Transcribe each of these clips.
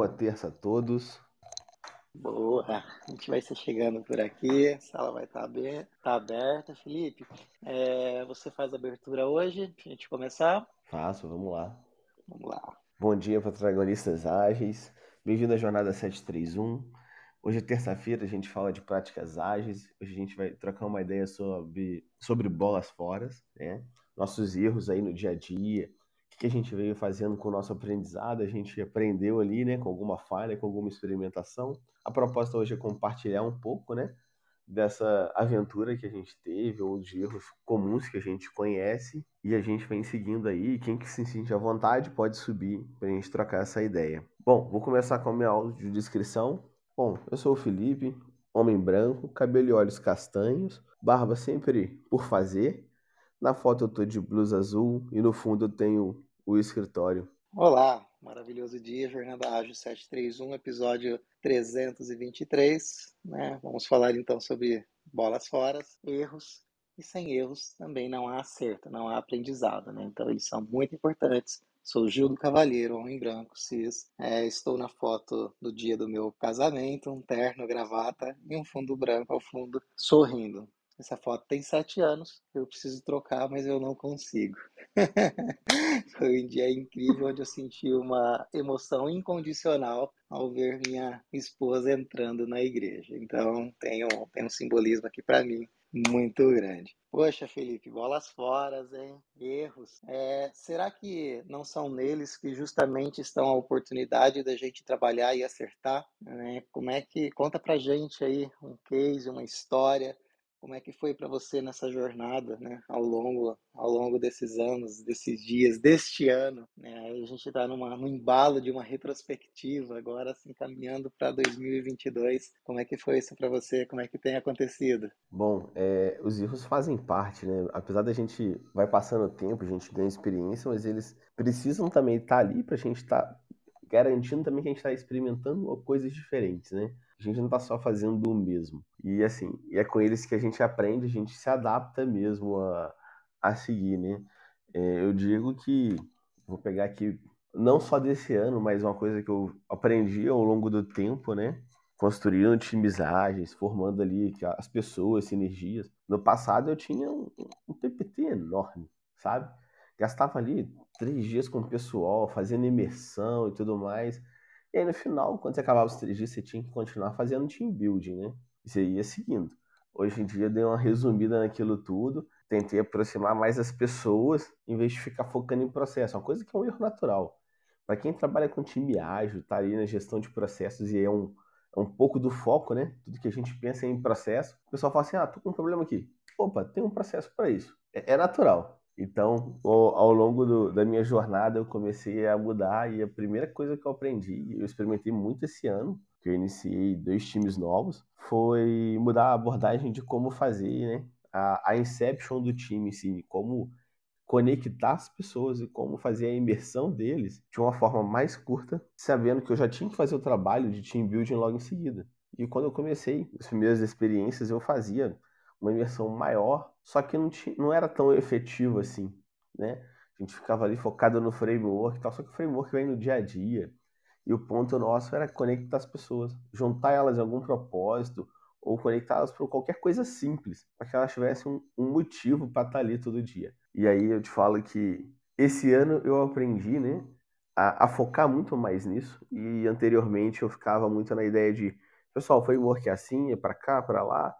boa terça a todos. Boa, a gente vai ser chegando por aqui, a sala vai estar tá tá aberta. Felipe, é, você faz a abertura hoje, a gente começar? Faço, vamos lá. Vamos lá. Bom dia, protagonistas ágeis. Bem-vindo à Jornada 731. Hoje é terça-feira, a gente fala de práticas ágeis. Hoje a gente vai trocar uma ideia sobre, sobre bolas fora, né? Nossos erros aí no dia a dia, que a gente veio fazendo com o nosso aprendizado, a gente aprendeu ali, né, com alguma falha, com alguma experimentação. A proposta hoje é compartilhar um pouco, né, dessa aventura que a gente teve, ou de erros comuns que a gente conhece, e a gente vem seguindo aí. Quem que se sente à vontade pode subir para a gente trocar essa ideia. Bom, vou começar com a minha aula de descrição. Bom, eu sou o Felipe, homem branco, cabelo e olhos castanhos, barba sempre por fazer. Na foto eu tô de blusa azul e no fundo eu tenho o escritório. Olá, maravilhoso dia, Jornada Ágil 731, episódio 323. Né? Vamos falar então sobre bolas fora, erros, e sem erros também não há acerto, não há aprendizado. Né? Então eles são muito importantes. Sou Gil do Cavalheiro, homem branco, cis. É, estou na foto do dia do meu casamento, um terno, gravata e um fundo branco ao fundo, sorrindo. Essa foto tem sete anos, eu preciso trocar, mas eu não consigo. Foi um dia incrível onde eu senti uma emoção incondicional ao ver minha esposa entrando na igreja. Então tem um, tem um simbolismo aqui para mim muito grande. Poxa, Felipe, bolas fora, hein? Erros. É, será que não são neles que justamente estão a oportunidade da gente trabalhar e acertar? Né? Como é que conta pra gente aí um case, uma história como é que foi para você nessa jornada, né, ao longo, ao longo desses anos, desses dias, deste ano, né? A gente está no embalo de uma retrospectiva agora, assim, caminhando para 2022. Como é que foi isso para você? Como é que tem acontecido? Bom, é, os erros fazem parte, né? Apesar da gente vai passando o tempo, a gente ganha experiência, mas eles precisam também estar tá ali para a gente estar tá garantindo também que a gente está experimentando coisas diferentes, né? A gente não está só fazendo o mesmo. E assim, é com eles que a gente aprende, a gente se adapta mesmo a, a seguir, né? É, eu digo que, vou pegar aqui, não só desse ano, mas uma coisa que eu aprendi ao longo do tempo, né? Construindo times ágeis, formando ali as pessoas, sinergias. No passado eu tinha um, um PPT enorme, sabe? Gastava ali três dias com o pessoal, fazendo imersão e tudo mais. E aí no final, quando você acabava os três dias, você tinha que continuar fazendo team building, né? E você ia seguindo. Hoje em dia dei uma resumida naquilo tudo, tentei aproximar mais as pessoas em vez de ficar focando em processo, uma coisa que é um erro natural. Para quem trabalha com time ágil, tá ali na gestão de processos e é um, é um pouco do foco, né? Tudo que a gente pensa é em processo. O pessoal fala assim: ah, tô com um problema aqui. Opa, tem um processo para isso. É, é natural. Então, ao longo do, da minha jornada, eu comecei a mudar e a primeira coisa que eu aprendi, eu experimentei muito esse ano, que eu iniciei dois times novos, foi mudar a abordagem de como fazer né, a, a inception do time, como conectar as pessoas e como fazer a imersão deles de uma forma mais curta, sabendo que eu já tinha que fazer o trabalho de team building logo em seguida. E quando eu comecei as primeiras experiências, eu fazia uma imersão maior, só que não, tinha, não era tão efetivo assim, né? A gente ficava ali focado no framework e tal, só que o framework vem no dia a dia. E o ponto nosso era conectar as pessoas, juntar elas em algum propósito, ou conectá-las por qualquer coisa simples, para que elas tivessem um, um motivo para estar ali todo dia. E aí eu te falo que esse ano eu aprendi, né, a, a focar muito mais nisso. E anteriormente eu ficava muito na ideia de, pessoal, framework é assim, é para cá, para lá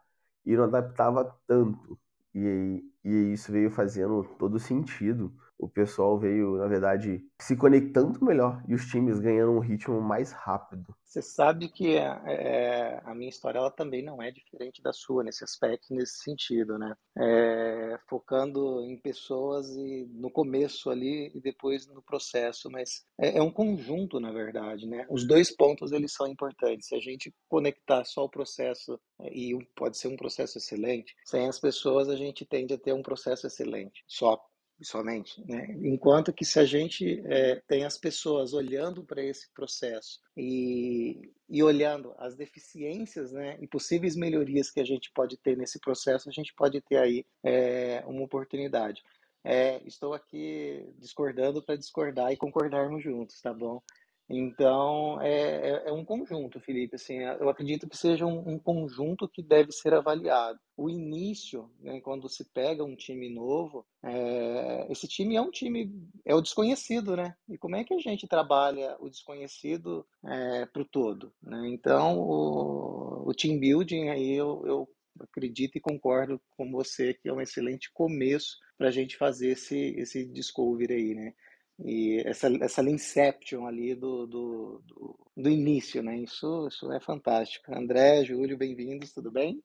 e não adaptava tanto. E, e isso veio fazendo todo sentido. O pessoal veio, na verdade, se conectando melhor e os times ganhando um ritmo mais rápido. Você sabe que é, é, a minha história ela também não é diferente da sua nesse aspecto, nesse sentido, né? É, focando em pessoas e no começo ali e depois no processo, mas é, é, um conjunto, na verdade, né? Os dois pontos eles são importantes. Se a gente conectar só o processo é, e pode ser um processo excelente, sem as pessoas a gente tende a ter um processo excelente. Só somente, né? Enquanto que se a gente é, tem as pessoas olhando para esse processo e, e olhando as deficiências, né, e possíveis melhorias que a gente pode ter nesse processo, a gente pode ter aí é, uma oportunidade. É, estou aqui discordando para discordar e concordarmos juntos, tá bom? Então, é, é, é, um conjunto, Felipe. Assim, eu acredito que seja um, um conjunto que deve ser avaliado. O início, né, quando se pega um time novo, é, esse time é um time, é o desconhecido, né? E como é que a gente trabalha o desconhecido é, para o todo? Né? Então, o, o team building aí eu, eu acredito e concordo com você que é um excelente começo para a gente fazer esse, esse discovery aí, né? E essa, essa Inception ali do, do, do, do, início, né? Isso, isso é fantástico. André, Júlio, bem-vindos, tudo bem?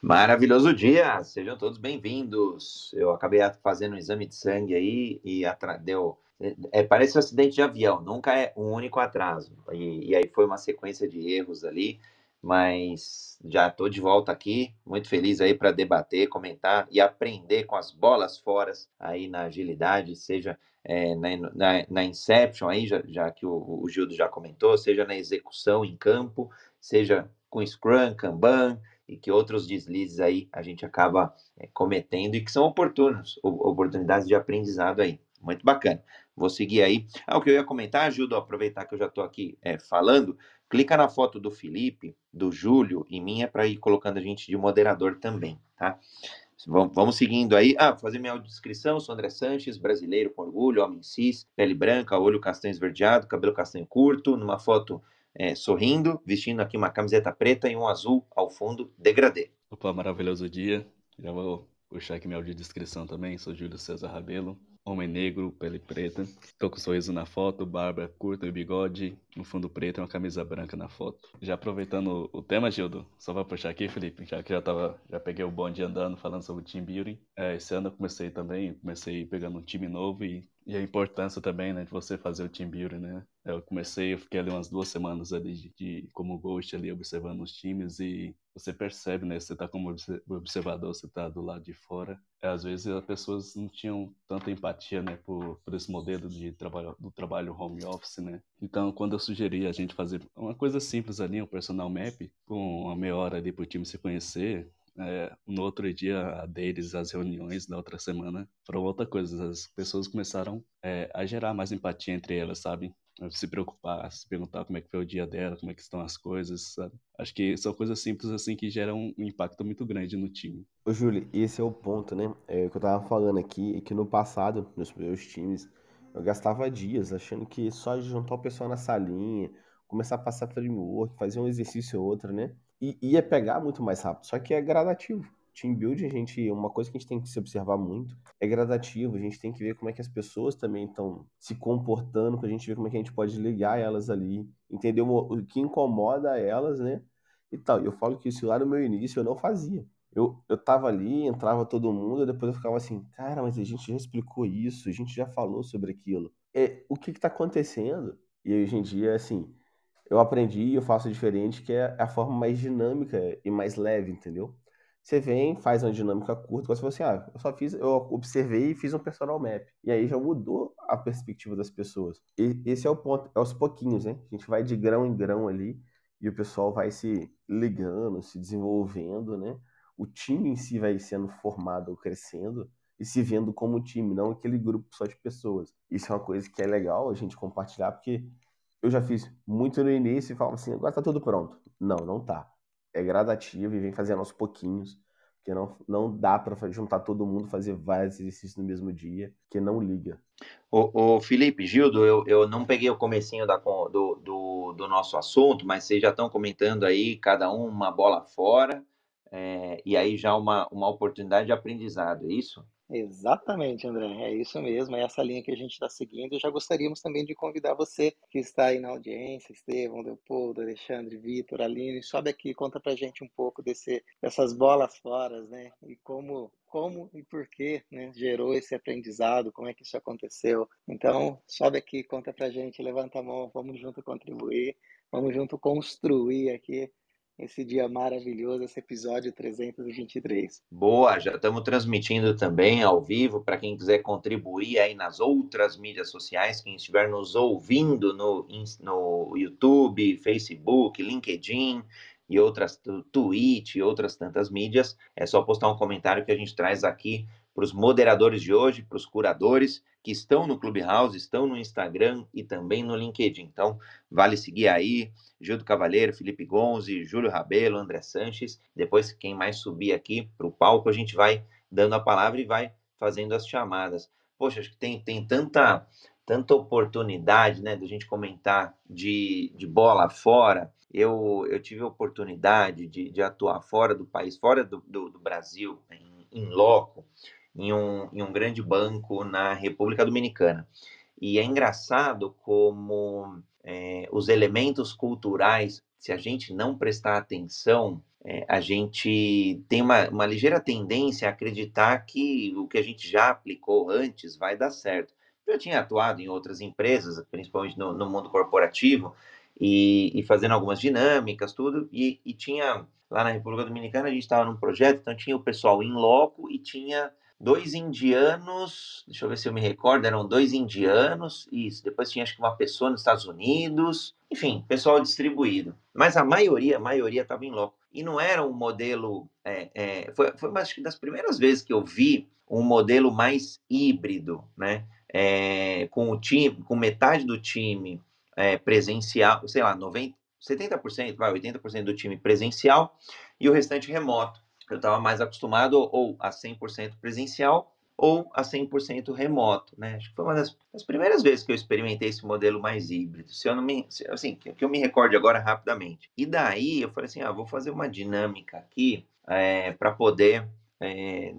Maravilhoso dia, sejam todos bem-vindos. Eu acabei fazendo um exame de sangue aí e deu. É, parece um acidente de avião, nunca é um único atraso. E, e aí foi uma sequência de erros ali, mas já estou de volta aqui, muito feliz aí para debater, comentar e aprender com as bolas fora aí na agilidade, seja é, na, na, na, Inception, aí, já, já que o, o Gildo já comentou, seja na execução em campo, seja com Scrum, Kanban, e que outros deslizes aí a gente acaba é, cometendo e que são oportunos, oportunidades de aprendizado aí. Muito bacana. Vou seguir aí. Ah, o que eu ia comentar, Gildo, aproveitar que eu já estou aqui é, falando, clica na foto do Felipe, do Júlio e minha para ir colocando a gente de moderador também, tá? Vamos seguindo aí. Ah, fazer minha audiodescrição. Sou André Sanches, brasileiro com orgulho, homem cis, pele branca, olho castanho esverdeado, cabelo castanho curto, numa foto é, sorrindo, vestindo aqui uma camiseta preta e um azul ao fundo, degradê. Opa, maravilhoso dia. Já vou puxar aqui minha audiodescrição também. Sou Júlio César Rabelo, homem negro, pele preta. Tô com sorriso na foto, barba curta e bigode, no fundo preto e uma camisa branca na foto. Já aproveitando o tema, Gildo, só vou puxar aqui, Felipe, já que já tava, já peguei o bonde andando falando sobre o team building. É, esse ano eu comecei também, comecei pegando um time novo e, e a importância também, né, de você fazer o team building, né? Eu comecei, eu fiquei ali umas duas semanas ali de, de como ghost ali observando os times e você percebe, né? Você tá como observador, você tá do lado de fora. É, às vezes as pessoas não tinham tanta empatia, né, por, por esse modelo de trabalho do trabalho home office, né? Então, quando eu sugeri a gente fazer uma coisa simples ali, um personal map, com uma meia hora ali pro time se conhecer, é, no outro dia deles, as reuniões da outra semana foram outra coisa. As pessoas começaram é, a gerar mais empatia entre elas, sabe? Se preocupar, se perguntar como é que foi o dia dela, como é que estão as coisas, sabe? Acho que são coisas simples assim que geram um impacto muito grande no time. Ô, Júlio, esse é o ponto, né? É, o que eu tava falando aqui é que no passado, nos meus times, eu gastava dias achando que só juntar o pessoal na salinha, começar a passar framework, fazer um exercício ou outro, né? E ia pegar muito mais rápido, só que é gradativo team building, a gente, uma coisa que a gente tem que se observar muito é gradativo. A gente tem que ver como é que as pessoas também estão se comportando, para a gente ver como é que a gente pode ligar elas ali, entender o que incomoda elas, né? E tal. Eu falo que isso lá no meu início eu não fazia. Eu, eu tava ali, entrava todo mundo, depois eu ficava assim, cara, mas a gente já explicou isso, a gente já falou sobre aquilo. É, o que que tá acontecendo? E hoje em dia, assim, eu aprendi e eu faço diferente, que é a forma mais dinâmica e mais leve, entendeu? Você vem, faz uma dinâmica curta, você fala assim, ah, eu só fiz, eu observei e fiz um personal map. E aí já mudou a perspectiva das pessoas. E esse é o ponto, é aos pouquinhos, né? A gente vai de grão em grão ali e o pessoal vai se ligando, se desenvolvendo, né? O time em si vai sendo formado, crescendo e se vendo como time, não aquele grupo só de pessoas. Isso é uma coisa que é legal a gente compartilhar, porque eu já fiz muito no início e falava assim, agora tá tudo pronto. Não, não tá é gradativo e vem fazendo aos pouquinhos, porque não, não dá para juntar todo mundo, fazer vários exercícios no mesmo dia, que não liga. O, o Felipe, Gildo, eu, eu não peguei o comecinho da, do, do, do nosso assunto, mas vocês já estão comentando aí, cada um uma bola fora, é, e aí já uma, uma oportunidade de aprendizado, é isso? Exatamente, André, é isso mesmo, é essa linha que a gente está seguindo. E já gostaríamos também de convidar você que está aí na audiência, Estevão, Leopoldo, Alexandre, Vitor, Aline, sobe aqui, conta pra gente um pouco desse, dessas bolas fora, né? E como, como e por que né, gerou esse aprendizado, como é que isso aconteceu. Então, sobe aqui, conta pra gente, levanta a mão, vamos junto contribuir, vamos junto construir aqui esse dia maravilhoso, esse episódio 323. Boa, já estamos transmitindo também ao vivo para quem quiser contribuir aí nas outras mídias sociais, quem estiver nos ouvindo no, no YouTube, Facebook, LinkedIn e outras, Twitch e outras tantas mídias, é só postar um comentário que a gente traz aqui para os moderadores de hoje, para os curadores que estão no Clubhouse, estão no Instagram e também no LinkedIn. Então, vale seguir aí, Gildo Cavaleiro, Felipe Gonzi, Júlio Rabelo, André Sanches. Depois, quem mais subir aqui para o palco, a gente vai dando a palavra e vai fazendo as chamadas. Poxa, acho que tem, tem tanta, tanta oportunidade, né, da gente comentar de, de bola fora. Eu, eu tive a oportunidade de, de atuar fora do país, fora do, do, do Brasil, em, em loco, em um, em um grande banco na República Dominicana. E é engraçado como é, os elementos culturais, se a gente não prestar atenção, é, a gente tem uma, uma ligeira tendência a acreditar que o que a gente já aplicou antes vai dar certo. Eu tinha atuado em outras empresas, principalmente no, no mundo corporativo, e, e, fazendo algumas dinâmicas, tudo, e, e tinha lá na República Dominicana, a gente estava num projeto, então tinha o pessoal em loco e tinha dois indianos, deixa eu ver se eu me recordo, eram dois indianos, isso, depois tinha acho que uma pessoa nos Estados Unidos, enfim, pessoal distribuído. Mas a maioria, a maioria estava em loco. E não era um modelo, é, é, foi, foi uma das primeiras vezes que eu vi um modelo mais híbrido, né? É, com o time, com metade do time é, presencial, sei lá, 90, 70%, vai, 80% do time presencial e o restante remoto eu estava mais acostumado ou a 100% presencial ou a 100% remoto, né? Acho que foi uma das, das, primeiras vezes que eu experimentei esse modelo mais híbrido. Se eu não me, se, assim, que, que, eu me recorde agora rapidamente. E daí eu falei assim, ah, vou fazer uma dinâmica aqui é, para poder é,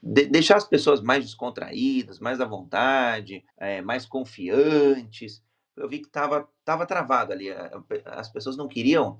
de, deixar as pessoas mais descontraídas, mais à vontade, é, mais confiantes. Eu vi que estava tava travado ali. As pessoas não queriam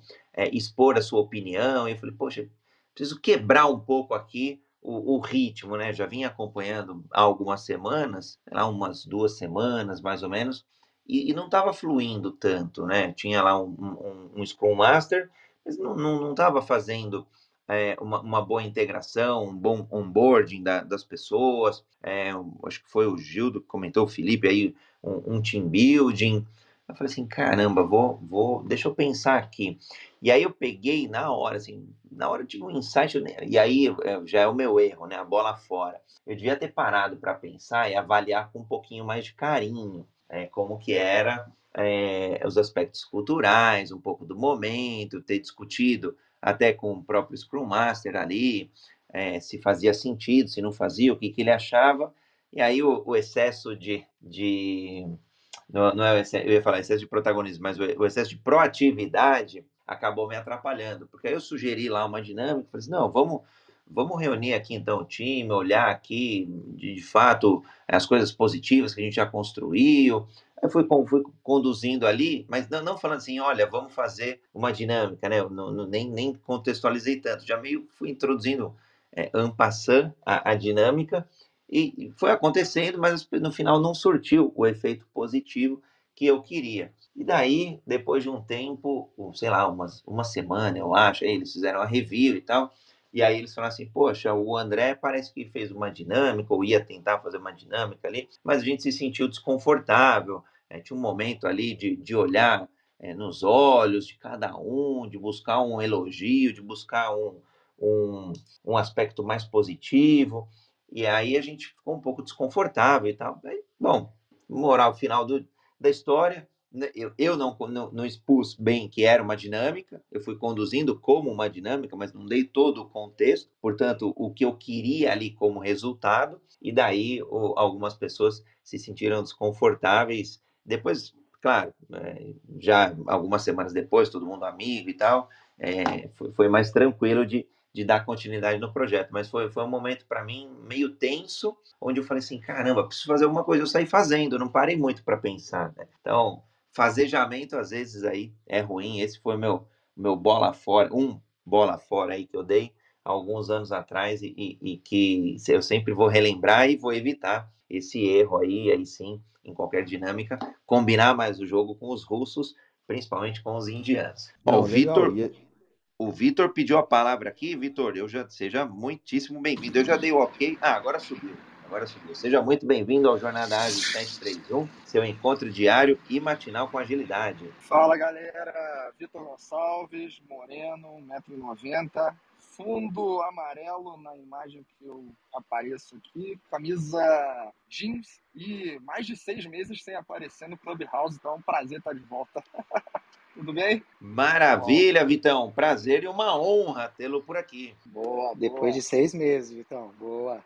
expor a sua opinião. E eu falei, poxa, preciso quebrar um pouco aqui o, o, ritmo, né? Já vinha acompanhando há algumas semanas, lá umas duas semanas mais ou menos, e, e não estava fluindo tanto, né? Tinha lá um, um, um Scrum Master, mas não estava fazendo é, uma, uma, boa integração, um bom onboarding da, das pessoas. É, acho que foi o Gildo que comentou, o Felipe aí, um, um team building. Eu falei assim, caramba, vou, vou, deixa eu pensar aqui. E aí eu peguei na hora, assim, na hora eu tive um insight, e aí é, já é o meu erro, né? A bola fora. Eu devia ter parado para pensar e avaliar com um pouquinho mais de carinho, é, como que era é, os aspectos culturais, um pouco do momento, ter discutido até com o próprio Scrum Master ali, é, se fazia sentido, se não fazia, o que, que ele achava. E aí o, o excesso de, de não, não é excesso, eu ia falar excesso de protagonismo, mas o, excesso de proatividade acabou me atrapalhando, porque aí eu sugeri lá uma dinâmica, falei assim, não, vamos, vamos reunir aqui então o time, olhar aqui de, de fato as coisas positivas que a gente já construiu, eu fui, fui conduzindo ali, mas não, não, falando assim, olha, vamos fazer uma dinâmica, né, eu não, não, nem, nem contextualizei tanto, já meio fui introduzindo é, a, a dinâmica, e foi acontecendo, mas no final não surtiu o efeito positivo que eu queria. E daí, depois de um tempo, sei lá, umas, uma semana, eu acho, eles fizeram a review e tal. E aí eles falaram assim, poxa, o André parece que fez uma dinâmica, ou ia tentar fazer uma dinâmica ali, mas a gente se sentiu desconfortável. É, tinha um momento ali de, de olhar é, nos olhos de cada um, de buscar um elogio, de buscar um, um, um aspecto mais positivo. E aí a gente ficou um pouco desconfortável e tal. Aí, bom, moral final do, da história, né, eu, eu não, não, não, expus bem que era uma dinâmica, eu fui conduzindo como uma dinâmica, mas não dei todo o contexto, portanto, o que eu queria ali como resultado, e daí o, algumas pessoas se sentiram desconfortáveis. Depois, claro, é, já algumas semanas depois, todo mundo amigo e tal, é, foi, foi, mais tranquilo de, de dar continuidade no projeto, mas foi, foi um momento para mim meio tenso, onde eu falei assim: caramba, preciso fazer alguma coisa. Eu saí fazendo, não parei muito para pensar. Né? Então Fazejamento, às vezes, aí é ruim. Esse foi meu, meu bola fora, um bola fora aí que eu dei alguns anos atrás e, e, e, que eu sempre vou relembrar e vou evitar esse erro aí, aí sim, em qualquer dinâmica, combinar mais o jogo com os russos, principalmente com os indianos. Bom, o Vitor, o Vitor pediu a palavra aqui, Vitor, eu já seja muitíssimo bem-vindo. Eu já dei o ok. Ah, agora subiu. Agora subiu. Seja muito bem-vindo ao Jornada Ágil 731, seu encontro diário e matinal com agilidade. Fala galera, Vitor Gonçalves, Moreno, 1,90m, fundo amarelo na imagem que eu apareço aqui, camisa jeans e mais de seis meses sem aparecer no Clubhouse, então é um prazer estar de volta. Tudo bem? Maravilha, Bom. Vitão. Prazer e uma honra tê-lo por aqui. Boa, depois boa. de seis meses, Vitão. Boa.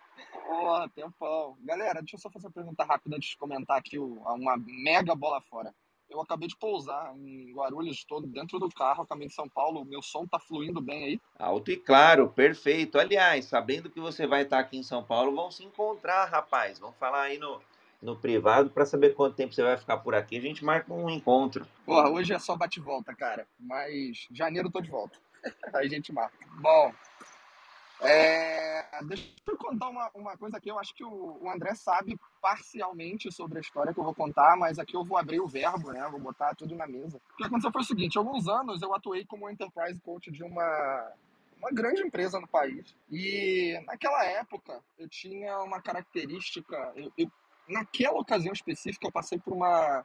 Boa, tempão. Galera, deixa eu só fazer uma pergunta rápida antes de comentar aqui uma mega bola fora. Eu acabei de pousar em Guarulhos, todo dentro do carro, caminho de São Paulo. Meu som tá fluindo bem aí? Alto e claro, perfeito. Aliás, sabendo que você vai estar aqui em São Paulo, vão se encontrar, rapaz. Vamos falar aí no, no privado para saber quanto tempo você vai ficar por aqui. A gente marca um encontro. Porra, hoje é só bate-volta, cara. Mas janeiro eu tô de volta. aí a gente marca. Bom, é, deixa eu contar uma, uma coisa aqui. Eu acho que o, o, André sabe parcialmente sobre a história que eu vou contar, mas aqui eu vou abrir o verbo, né? Vou botar tudo na mesa. O que aconteceu foi o seguinte: alguns anos eu atuei como enterprise coach de uma, uma grande empresa no país. E naquela época eu tinha uma característica. Eu, eu, naquela ocasião específica, eu passei por uma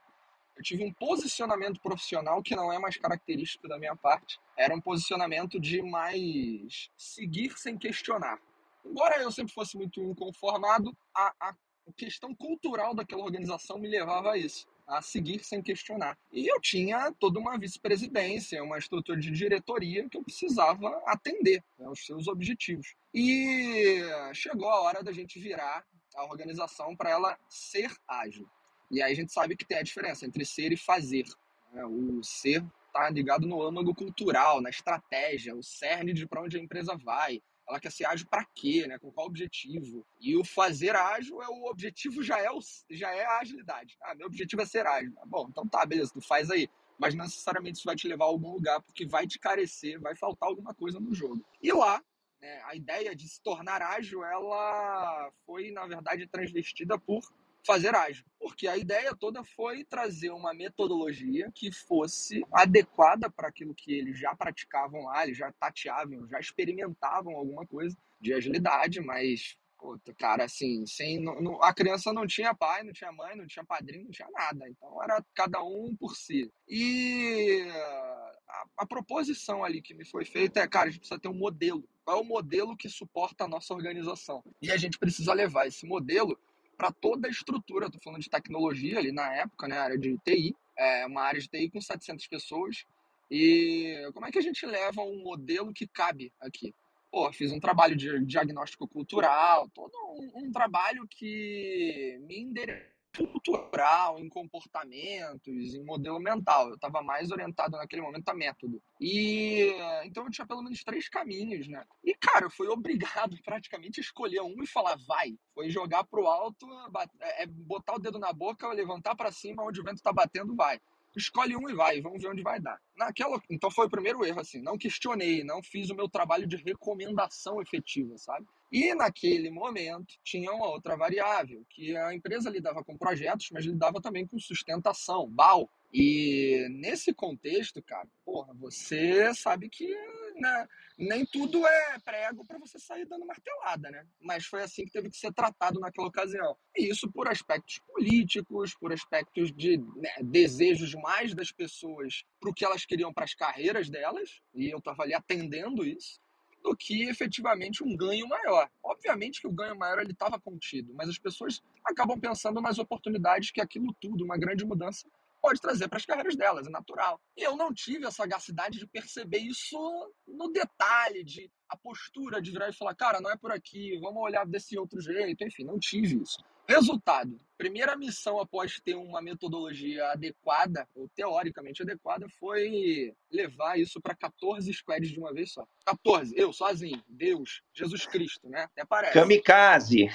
eu tive um posicionamento profissional que não é mais característico da minha parte. Era um posicionamento de mais seguir sem questionar. Embora eu sempre fosse muito inconformado, a, a questão cultural daquela organização me levava a isso, a seguir sem questionar. E eu tinha toda uma vice-presidência, uma estrutura de diretoria que eu precisava atender né, os seus objetivos. E chegou a hora da gente virar a organização para ela ser ágil. E aí a gente sabe que tem a diferença entre ser e fazer. Né? O ser está ligado no âmago cultural, na estratégia, o cerne de para onde a empresa vai. Ela quer ser ágil para quê, né? Com qual objetivo? E o fazer ágil é o objetivo já é o, já é a agilidade. Ah, meu objetivo é ser ágil. Ah, bom, então tá, beleza, tu faz aí. Mas não necessariamente isso vai te levar a algum lugar, porque vai te carecer, vai faltar alguma coisa no jogo. E lá, né, a ideia de se tornar ágil, ela foi, na verdade, transvestida por fazer ágil. Porque a ideia toda foi trazer uma metodologia que fosse adequada para aquilo que eles já praticavam lá, eles já tateavam, já experimentavam alguma coisa de agilidade, mas Puta, cara, assim, sem, não, não, a criança não tinha pai, não tinha mãe, não tinha padrinho, não tinha nada. Então era cada um por si. E a, a, proposição ali que me foi feita é, cara, a gente precisa ter um modelo. Qual é o modelo que suporta a nossa organização? E a gente precisa levar esse modelo para toda a estrutura. Estou falando de tecnologia ali na época, né? Área de TI, é uma área de TI com 700 pessoas. E como é que a gente leva um modelo que cabe aqui? Pô, fiz um trabalho de diagnóstico cultural, todo um, um trabalho que me endereçou cultural, em comportamentos, em modelo mental. Eu estava mais orientado naquele momento a método. E então eu tinha pelo menos três caminhos, né? E cara, eu fui obrigado praticamente a escolher um e falar vai. Foi jogar pro alto, é, é botar o dedo na boca, levantar para cima, onde o vento tá batendo, vai escolhe um e vai, vamos ver onde vai dar. Naquela, então foi o primeiro erro assim, não questionei, não fiz o meu trabalho de recomendação efetiva, sabe? E naquele momento tinha uma outra variável, que a empresa lidava com projetos, mas lidava também com sustentação, BAL. E nesse contexto, cara, porra, você sabe que né, nem tudo é prego para você sair dando martelada, né? Mas foi assim que teve que ser tratado naquela ocasião. E isso por aspectos políticos, por aspectos de né, desejos mais das pessoas para o que elas queriam para as carreiras delas, e eu estava ali atendendo isso do que efetivamente um ganho maior. Obviamente que o ganho maior ele estava contido, mas as pessoas acabam pensando nas oportunidades que aquilo tudo, uma grande mudança, pode trazer para as carreiras delas, é natural. E eu não tive a sagacidade de perceber isso no detalhe, de a postura de virar e falar, cara, não é por aqui, vamos olhar desse outro jeito, enfim, não tive isso. Resultado: primeira missão após ter uma metodologia adequada, ou teoricamente adequada, foi levar isso para 14 squads de uma vez só. 14, eu sozinho, Deus, Jesus Cristo, né? Até parece. Kamikaze!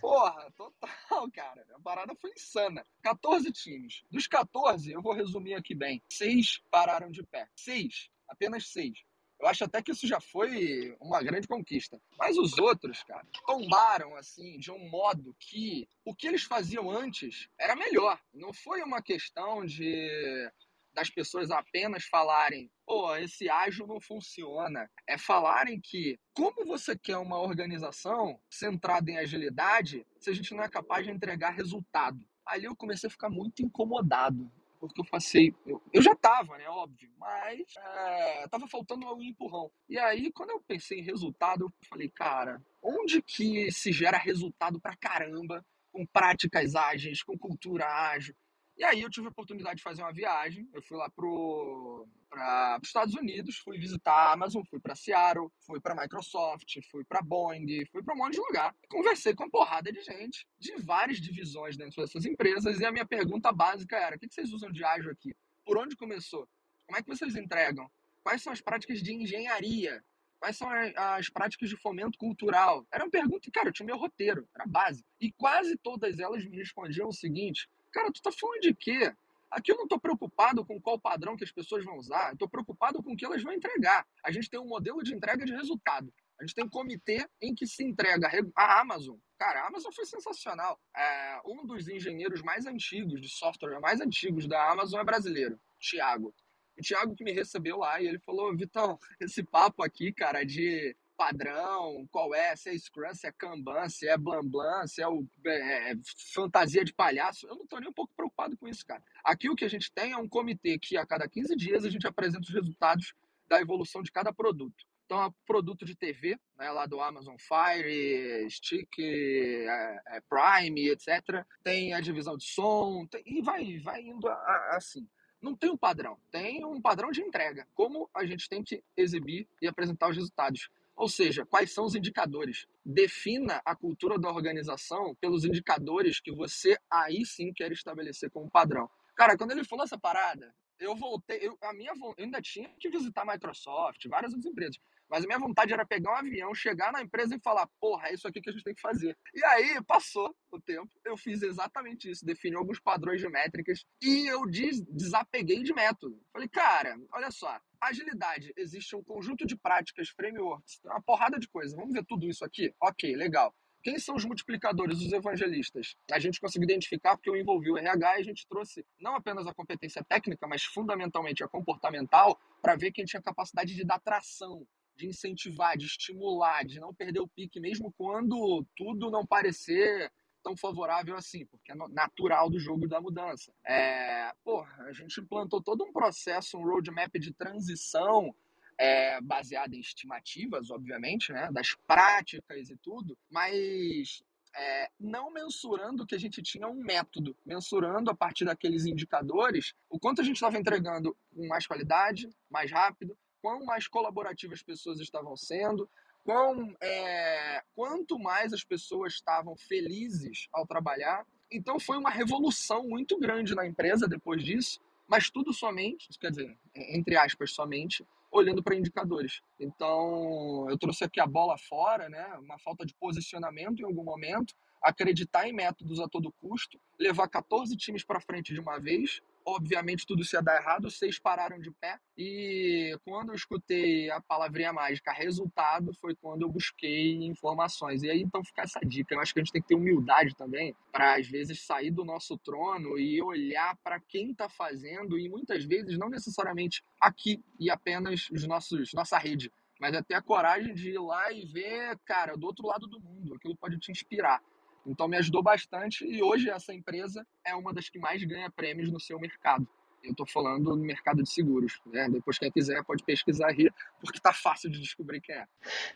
Porra, total, cara. A parada foi insana. 14 times. Dos 14, eu vou resumir aqui bem: seis pararam de pé. Seis, apenas seis. Eu acho até que isso já foi uma grande conquista. Mas os outros, cara, tombaram assim de um modo que o que eles faziam antes era melhor. Não foi uma questão de das pessoas apenas falarem, pô, esse ágil não funciona. É falarem que como você quer uma organização centrada em agilidade se a gente não é capaz de entregar resultado? Ali eu comecei a ficar muito incomodado porque eu passei. Eu, eu já tava, né? Óbvio, mas é, tava faltando um empurrão. E aí, quando eu pensei em resultado, eu falei, cara, onde que se gera resultado pra caramba com práticas ágeis, com cultura ágil? E aí eu tive a oportunidade de fazer uma viagem. Eu fui lá pro para os Estados Unidos, fui visitar a Amazon, fui para Seattle, fui para Microsoft, fui para Boeing, fui para um monte de lugar. Conversei com uma porrada de gente de várias divisões dentro dessas empresas e a minha pergunta básica era: o que vocês usam de ágil aqui? Por onde começou? Como é que vocês entregam? Quais são as práticas de engenharia? Quais são as práticas de fomento cultural? Era uma pergunta, cara, eu tinha meu roteiro, era base. E quase todas elas me respondiam o seguinte: Cara, tu tá falando de quê? Aqui eu não estou preocupado com qual padrão que as pessoas vão usar, estou preocupado com o que elas vão entregar. A gente tem um modelo de entrega de resultado. A gente tem um comitê em que se entrega a Amazon. Cara, a Amazon foi sensacional. É, um dos engenheiros mais antigos de software, mais antigos da Amazon é brasileiro, Thiago. O Thiago que me recebeu lá e ele falou: Vitão, esse papo aqui, cara, de padrão, qual é, se é Scrum, se é Kanban, se é Blan se é, o, é, é, fantasia de palhaço. Eu não estou nem um pouco preocupado com isso, cara. Aqui o que a gente tem é um comitê que a cada 15 dias a gente apresenta os resultados da evolução de cada produto. Então, é produto de TV, né, lá do Amazon Fire, Stick, é, é, Prime, etc. Tem a divisão de som, tem, e vai, vai indo a, a, assim. Não tem um padrão, tem um padrão de entrega. Como a gente tem que exibir e apresentar os resultados. Ou seja, quais são os indicadores? Defina a cultura da organização pelos indicadores que você aí sim quer estabelecer como padrão. Cara, quando ele falou essa parada, eu voltei, eu, a minha, eu ainda tinha que visitar Microsoft, várias outras empresas. Mas a minha vontade era pegar um avião, chegar na empresa e falar: porra, é isso aqui que a gente tem que fazer. E aí, passou o tempo, eu fiz exatamente isso, defini alguns padrões de métricas e eu des desapeguei de método. Falei, cara, olha só, agilidade, existe um conjunto de práticas, frameworks, uma porrada de coisas. Vamos ver tudo isso aqui? Ok, legal. Quem são os multiplicadores, os evangelistas? A gente conseguiu identificar porque eu envolvi o RH e a gente trouxe não apenas a competência técnica, mas fundamentalmente a comportamental, para ver quem tinha capacidade de dar tração, de incentivar, de estimular, de não perder o pique, mesmo quando tudo não parecer tão favorável assim, porque é natural do jogo da mudança. É, porra, a gente implantou todo um processo, um roadmap de transição é, baseado em estimativas, obviamente, né, das práticas e tudo, mas é, não mensurando que a gente tinha um método, mensurando a partir daqueles indicadores o quanto a gente estava entregando com mais qualidade, mais rápido, quão mais colaborativas as pessoas estavam sendo, quão, é, quanto mais as pessoas estavam felizes ao trabalhar. Então foi uma revolução muito grande na empresa depois disso, mas tudo somente, quer dizer, entre aspas, somente, olhando para indicadores. Então, eu trouxe aqui a bola fora, né? Uma falta de posicionamento em algum momento, acreditar em métodos a todo custo, levar 14 times para frente de uma vez, obviamente tudo se ia dar errado, seis pararam de pé. E quando eu escutei a palavrinha mágica resultado, foi quando eu busquei informações. E aí então fica essa dica. Eu acho que a gente tem que ter humildade também para às vezes sair do nosso trono e olhar para quem está fazendo e muitas vezes não necessariamente aqui e apenas os nossos nossa rede, mas até a coragem de ir lá e ver, cara, do outro lado do mundo, aquilo pode te inspirar. Então me ajudou bastante e hoje essa empresa é uma das que mais ganha prêmios no seu mercado. Eu estou falando no mercado de seguros. Né? Depois, quem quiser, pode pesquisar aí, porque tá fácil de descobrir quem é.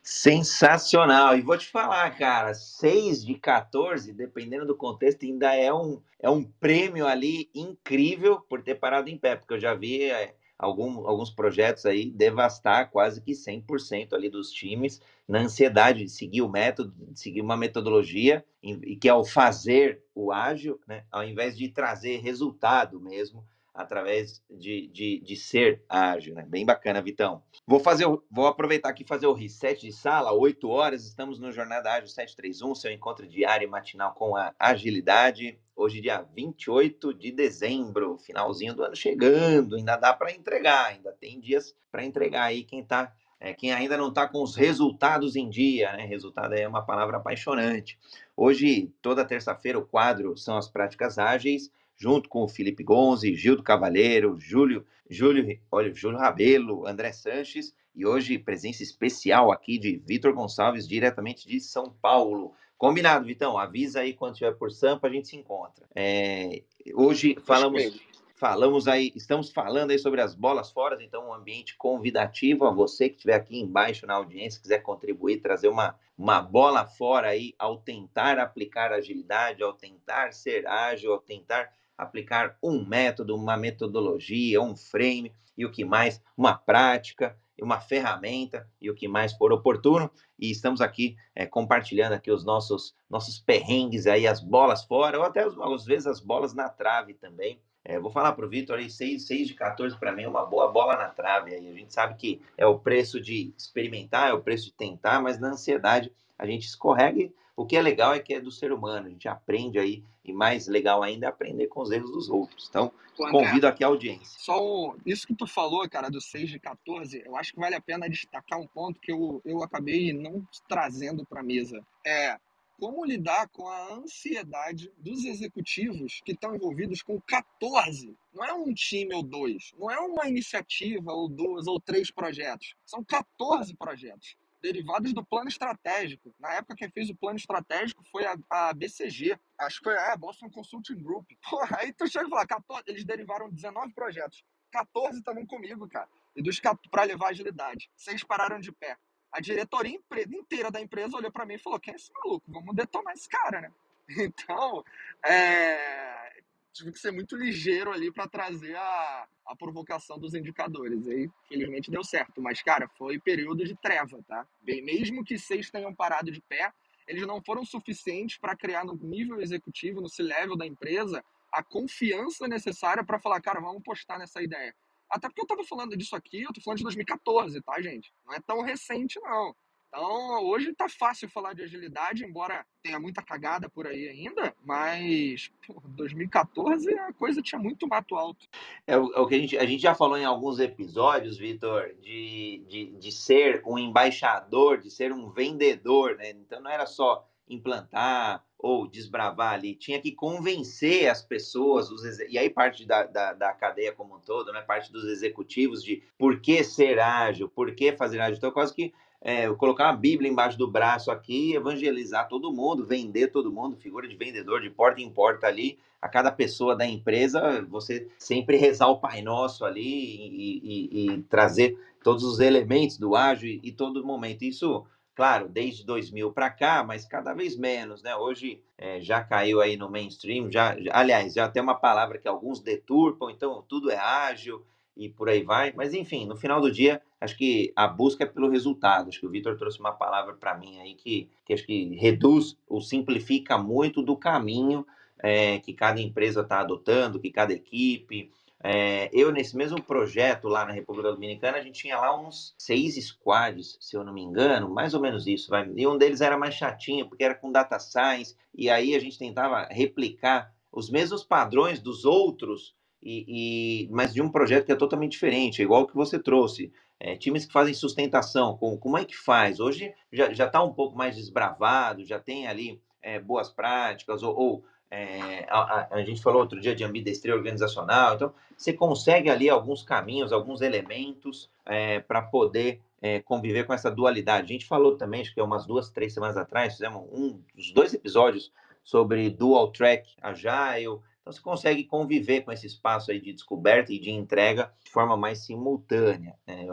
Sensacional! E vou te falar, cara, 6 de 14, dependendo do contexto, ainda é um, é um prêmio ali incrível por ter parado em pé, porque eu já vi é, algum, alguns projetos aí devastar quase que 100% ali dos times na ansiedade de seguir o método, de seguir uma metodologia e, que ao fazer o ágil, né, ao invés de trazer resultado mesmo, através de, de, de ser ágil, né? Bem bacana, Vitão. Vou fazer, vou aproveitar aqui fazer o reset de sala, 8 horas, estamos no Jornada Ágil 731, seu encontro diário e matinal com a agilidade. Hoje, dia 28 de dezembro, finalzinho do ano chegando, ainda dá para entregar, ainda tem dias para entregar aí quem tá é, quem ainda não está com os resultados em dia, né? Resultado é uma palavra apaixonante. Hoje, toda terça-feira, o quadro são as práticas ágeis junto com o Felipe Gonzi, Gildo Cavalheiro, Júlio, Júlio, olha, Júlio Rabelo, André Sanches e hoje presença especial aqui de Vitor Gonçalves, diretamente de São Paulo. Combinado, Vitão? Avisa aí quando estiver por Sampa, a gente se encontra. É, hoje falamos, falamos aí, estamos falando aí sobre as bolas fora, então um ambiente convidativo a você que estiver aqui embaixo na audiência, quiser contribuir, trazer uma, uma bola fora aí ao tentar aplicar agilidade, ao tentar ser ágil, ao tentar aplicar um método, uma metodologia, um frame e o que mais, uma prática, uma ferramenta e o que mais for oportuno. E estamos aqui é, compartilhando aqui os nossos nossos perrengues aí, as bolas fora, ou até às vezes as bolas na trave também. É, vou falar para o Vitor aí, 6, 6 de 14 para mim é uma boa bola na trave. Aí. A gente sabe que é o preço de experimentar, é o preço de tentar, mas na ansiedade a gente escorrega. O que é legal é que é do ser humano, a gente aprende aí, e mais legal ainda é aprender com os erros dos outros. Então, André, convido aqui a audiência. Só isso que tu falou, cara, do 6 de 14, eu acho que vale a pena destacar um ponto que eu, eu acabei não trazendo para a mesa. É, como lidar com a ansiedade dos executivos que estão envolvidos com 14. Não é um time ou dois, não é uma iniciativa ou duas ou três projetos. São 14 projetos derivados do plano estratégico. Na época, quem fez o plano estratégico foi a, a BCG. Acho que foi a Boston Consulting Group. Porra, aí tu chega e fala, 14, eles derivaram 19 projetos. 14 estavam comigo, cara. E dos para levar agilidade. Seis pararam de pé. A diretoria inteira da empresa olhou para mim e falou: quem é esse maluco? Vamos detonar esse cara, né? Então, é, tive que ser muito ligeiro ali para trazer a, a provocação dos indicadores. Aí, felizmente deu certo. Mas, cara, foi período de treva, tá? Bem, mesmo que seis tenham parado de pé, eles não foram suficientes para criar no nível executivo, no C-level da empresa, a confiança necessária para falar, cara, vamos postar nessa ideia. Até porque eu tava falando disso aqui, eu tô falando de 2014, tá, gente? Não é tão recente, não. Então, hoje tá fácil falar de agilidade, embora tenha muita cagada por aí ainda, mas pô, 2014 a coisa tinha muito mato alto. É o, é o que a gente, a gente já falou em alguns episódios, Vitor, de, de, de ser um embaixador, de ser um vendedor, né? Então não era só implantar ou desbravar ali, tinha que convencer as pessoas, os, e aí parte da, da, da, cadeia como um todo, né? parte dos executivos de por que ser ágil, por que fazer ágil. Então, quase que é, colocar uma Bíblia embaixo do braço aqui, evangelizar todo mundo, vender todo mundo, figura de vendedor de porta em porta ali, a cada pessoa da empresa, você sempre rezar o Pai Nosso ali e, e, e trazer todos os elementos do ágil e, e todo momento. Isso claro, desde 2000 para cá, mas cada vez menos, né? Hoje é, já caiu aí no mainstream, já, aliás, já tem uma palavra que alguns deturpam, então tudo é ágil e por aí vai. Mas enfim, no final do dia, acho que a busca é pelo resultado. Acho que o Vitor trouxe uma palavra para mim aí que, que acho que reduz ou simplifica muito do caminho é, que cada empresa está adotando, que cada equipe, é, eu, nesse mesmo projeto lá na República Dominicana, a gente tinha lá uns seis squads, se eu não me engano, mais ou menos isso. Vai. E um deles era mais chatinho, porque era com data science, e aí a gente tentava replicar os mesmos padrões dos outros, e, e mas de um projeto que é totalmente diferente, igual o que você trouxe. É, times que fazem sustentação, com, como é que faz? Hoje já está um pouco mais desbravado, já tem ali é, boas práticas, ou, ou é, a, a, gente falou outro dia de ambidestria organizacional, então você consegue ali alguns caminhos, alguns elementos é, para poder é, conviver com essa dualidade. A gente falou também, acho que é umas duas, três semanas atrás, fizemos um, os dois episódios sobre dual track agile. Então você consegue conviver com esse espaço aí de descoberta e de entrega de forma mais simultânea. Né?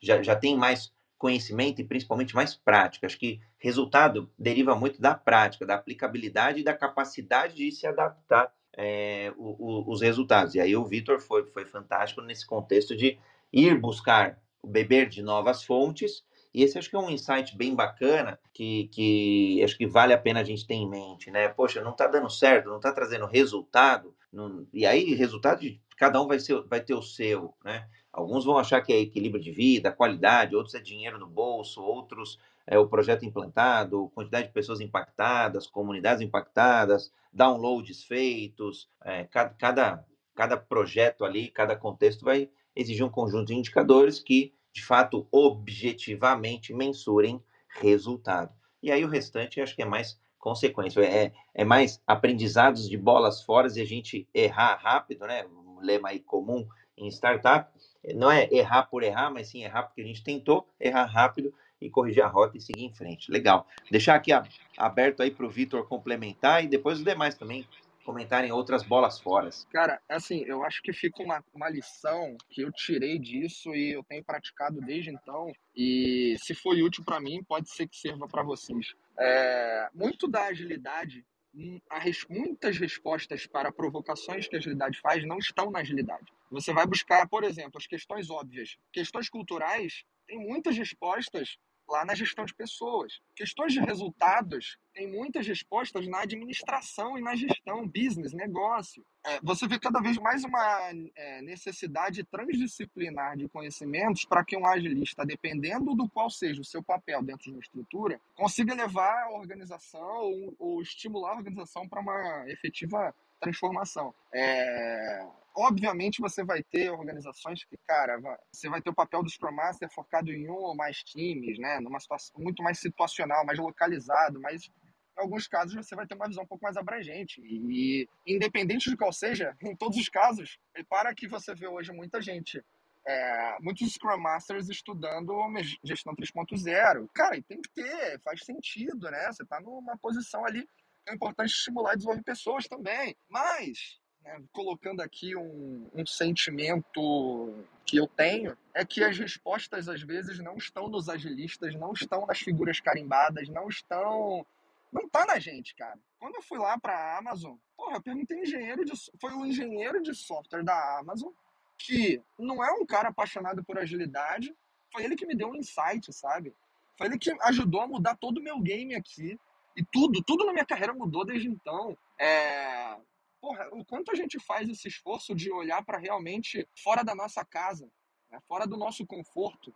Já, já tem mais conhecimento e principalmente mais prática. Acho que resultado deriva muito da prática, da aplicabilidade e da capacidade de se adaptar é, o, o, os resultados. E aí o Vitor foi, foi fantástico nesse contexto de ir buscar beber de novas fontes. E esse acho que é um insight bem bacana que, que acho que vale a pena a gente ter em mente, né? Poxa, não está dando certo, não está trazendo resultado. Não... E aí, resultado de cada um vai, ser, vai ter o seu, né? Alguns vão achar que é equilíbrio de vida, qualidade, outros é dinheiro no bolso, outros é o projeto implantado, quantidade de pessoas impactadas, comunidades impactadas, downloads feitos, é, cada, cada, cada projeto ali, cada contexto vai exigir um conjunto de indicadores que, de fato, objetivamente mensurem resultado. E aí o restante acho que é mais consequência, é, é mais aprendizados de bolas fora e a gente errar rápido, né? Um lema aí comum em startup, não é errar por errar, mas sim errar porque a gente tentou errar rápido e corrigir a rota e seguir em frente. Legal. Deixar aqui aberto aí para o Vitor complementar e depois os demais também comentarem outras bolas fora. Cara, assim, eu acho que fica uma, uma lição que eu tirei disso e eu tenho praticado desde então. E se foi útil para mim, pode ser que sirva para vocês. É, muito da agilidade hum, muitas respostas para provocações que a agilidade faz não estão na agilidade. Você vai buscar, por exemplo, as questões óbvias. Questões culturais tem muitas respostas lá na gestão de pessoas. Questões de resultados, tem muitas respostas na administração e na gestão, business, negócio. É, você vê cada vez mais uma é, necessidade transdisciplinar de conhecimentos para que um agilista, dependendo do qual seja o seu papel dentro de uma estrutura, consiga levar a organização ou, ou estimular a organização para uma efetiva transformação. É, obviamente você vai ter organizações que, cara, você vai ter o papel do Scrum Master focado em um ou mais times, né? Numa situação muito mais situacional, mais localizado, mas em alguns casos você vai ter uma visão um pouco mais abrangente. E, independente de qual seja, em todos os casos, para que você vê hoje muita gente, é, muitos Scrum Masters estudando gestão 3.0. Cara, e tem que ter, faz sentido, né? Você está numa posição ali é importante estimular e desenvolver pessoas também. Mas, né, colocando aqui um, um sentimento que eu tenho, é que as respostas às vezes não estão nos agilistas, não estão nas figuras carimbadas, não estão. Não tá na gente, cara. Quando eu fui lá para a Amazon, porra, eu perguntei engenheiro de. Foi um engenheiro de software da Amazon, que não é um cara apaixonado por agilidade, foi ele que me deu um insight, sabe? Foi ele que ajudou a mudar todo o meu game aqui. E tudo, tudo na minha carreira mudou desde então. É... Porra, o quanto a gente faz esse esforço de olhar para realmente fora da nossa casa, né? fora do nosso conforto.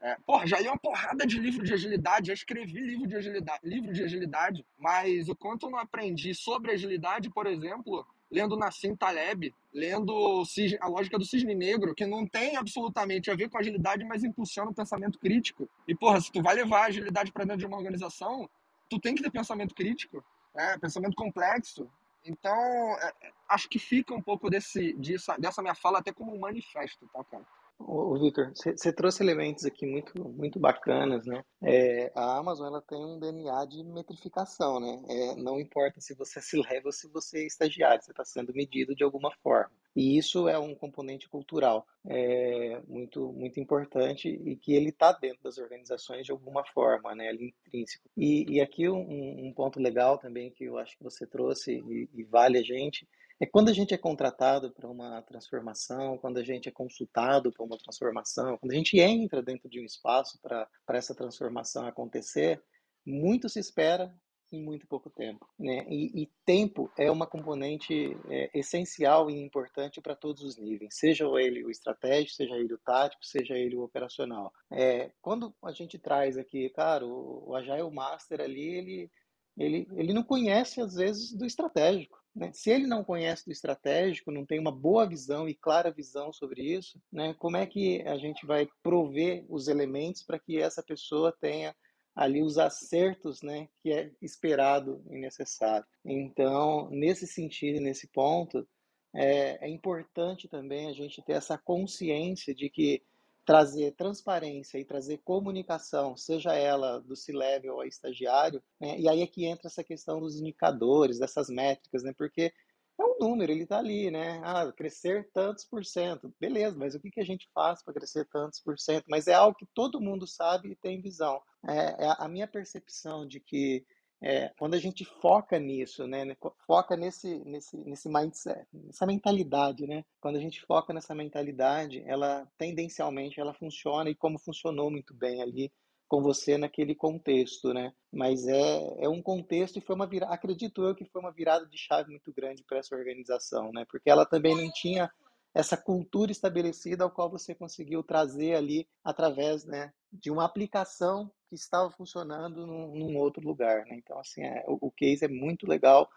É, porra, já li uma porrada de livro de agilidade, já escrevi livro de agilidade, livro de agilidade, mas o quanto eu não aprendi sobre agilidade, por exemplo, lendo Nassim Taleb, lendo a lógica do cisne negro, que não tem absolutamente a ver com agilidade, mas impulsiona o pensamento crítico. E, porra, se tu vai levar a agilidade para dentro de uma organização, tu tem que ter pensamento crítico, né? pensamento complexo. Então, é, é, acho que fica um pouco desse, dessa minha fala até como um manifesto, tá, cara? Ô, Victor, você trouxe elementos aqui muito, muito bacanas, né? É, a Amazon ela tem um DNA de metrificação, né? É, não importa se você se leva ou se você é estagiário, você está sendo medido de alguma forma. E isso é um componente cultural é, muito, muito importante e que ele está dentro das organizações de alguma forma, né? Ali intrínseco. E, e aqui um, um ponto legal também que eu acho que você trouxe e, e vale a gente é quando a gente é contratado para uma transformação, quando a gente é consultado para uma transformação, quando a gente entra dentro de um espaço para essa transformação acontecer, muito se espera em muito pouco tempo. Né? E, e tempo é uma componente é, essencial e importante para todos os níveis, seja ele o estratégico, seja ele o tático, seja ele o operacional. É, quando a gente traz aqui, cara, o, o Agile Master ali, ele, ele, ele não conhece, às vezes, do estratégico. Né? Se ele não conhece do estratégico, não tem uma boa visão e clara visão sobre isso, né? como é que a gente vai prover os elementos para que essa pessoa tenha ali os acertos né, que é esperado e necessário. Então, nesse sentido, nesse ponto, é, é importante também a gente ter essa consciência de que trazer transparência e trazer comunicação, seja ela do C-level ou estagiário, né? e aí é que entra essa questão dos indicadores, dessas métricas, né? porque é um número, ele está ali, né? Ah, crescer tantos por cento. Beleza, mas o que, que a gente faz para crescer tantos por cento? Mas é algo que todo mundo sabe e tem visão. É, é a minha percepção de que é, quando a gente foca nisso, né, né foca nesse, nesse, nesse mindset, nessa mentalidade, né, quando a gente foca nessa mentalidade, ela tendencialmente ela funciona e como funcionou muito bem ali com você naquele contexto, né? Mas é, é um contexto e foi uma virada, acredito eu que foi uma virada de chave muito grande para essa organização, né? Porque ela também não tinha essa cultura estabelecida ao qual você conseguiu trazer ali através, né, de uma aplicação que estava funcionando num, num outro lugar. Né? Então, assim, é, o, o, case é muito legal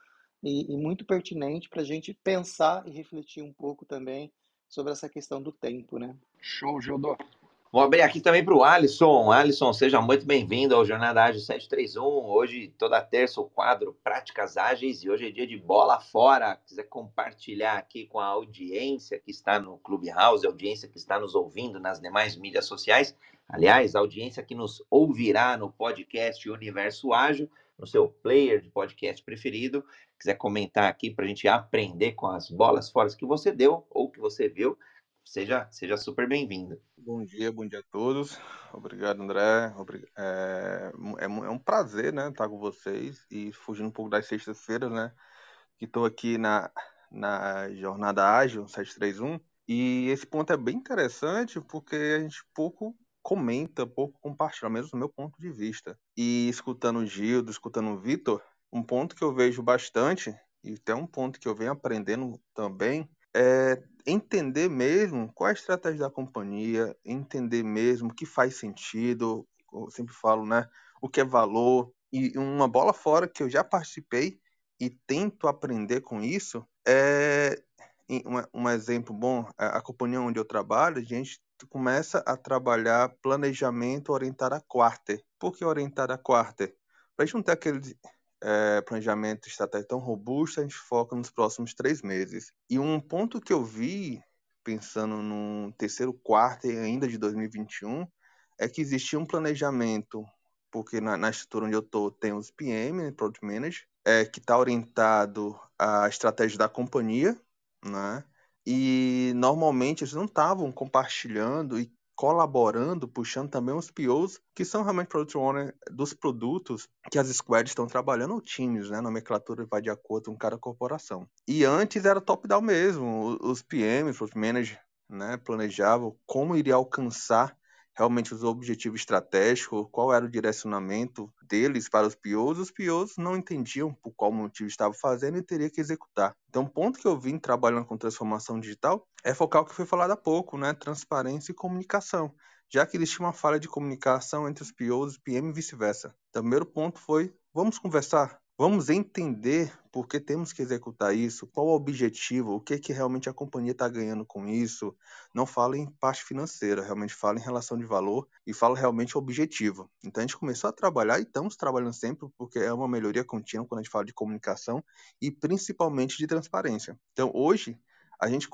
e, e muito pertinente para a gente pensar e refletir um pouco também sobre essa questão do tempo, né? Show, Jodô. Vou abrir aqui também para o Alisson. Alisson, seja muito bem-vindo ao Jornada Ágil 731. Hoje, toda terça, o quadro Práticas Ágeis e hoje é dia de bola fora. Quiser compartilhar aqui com a audiência que está no Clubhouse, a audiência que está nos ouvindo nas demais mídias sociais. Aliás, a audiência que nos ouvirá no podcast Universo Ágil, no seu player de podcast preferido. Quiser comentar aqui para a gente aprender com as bolas fora que você deu ou que você viu Seja, seja super bem-vindo. Bom dia, bom dia a todos. Obrigado, André. É, é, é um prazer, né, estar com vocês e fugindo um pouco das sextas-feiras, né, que estou aqui na, na Jornada Ágil 731. E esse ponto é bem interessante porque a gente pouco comenta, pouco compartilha, mesmo do meu ponto de vista. E escutando o Gildo, escutando o Vitor, um ponto que eu vejo bastante, e até um ponto que eu venho aprendendo também, é entender mesmo qual é a estratégia da companhia, entender mesmo o que faz sentido, eu sempre falo, né? O que é valor. E uma bola fora que eu já participei e tento aprender com isso é um, exemplo bom, a, a companhia onde eu trabalho, a gente começa a trabalhar planejamento orientado a quarter. Por que orientado a quarter? Para a gente não ter aquele é, planejamento estratégico tão robusto, a gente foca nos próximos três meses. E um ponto que eu vi, pensando no terceiro quarto ainda de 2021, é que existia um planejamento, porque na, na estrutura onde eu estou tem os PM, né, Product Manager, é, que está orientado à estratégia da companhia, né? E normalmente eles não estavam compartilhando e colaborando, puxando também os POs, que são realmente product owner dos produtos que as squads estão trabalhando, ou times, né? A nomenclatura vai de acordo com cada corporação. E antes era top-down mesmo, os PMs, product manager, né, planejavam como iria alcançar realmente os objetivos estratégicos, qual era o direcionamento deles para os POs, os POs não entendiam por qual motivo estavam fazendo e teria que executar. Então, o ponto que eu vim trabalhando com transformação digital é focar o que foi falado há pouco, né? Transparência e comunicação, já que existe uma falha de comunicação entre os POs, e PM e vice-versa. Então, o primeiro ponto foi, vamos conversar, Vamos entender por que temos que executar isso, qual o objetivo, o que, que realmente a companhia está ganhando com isso. Não fala em parte financeira, realmente fala em relação de valor e fala realmente objetivo. Então a gente começou a trabalhar e estamos trabalhando sempre porque é uma melhoria contínua quando a gente fala de comunicação e principalmente de transparência. Então hoje, a gente,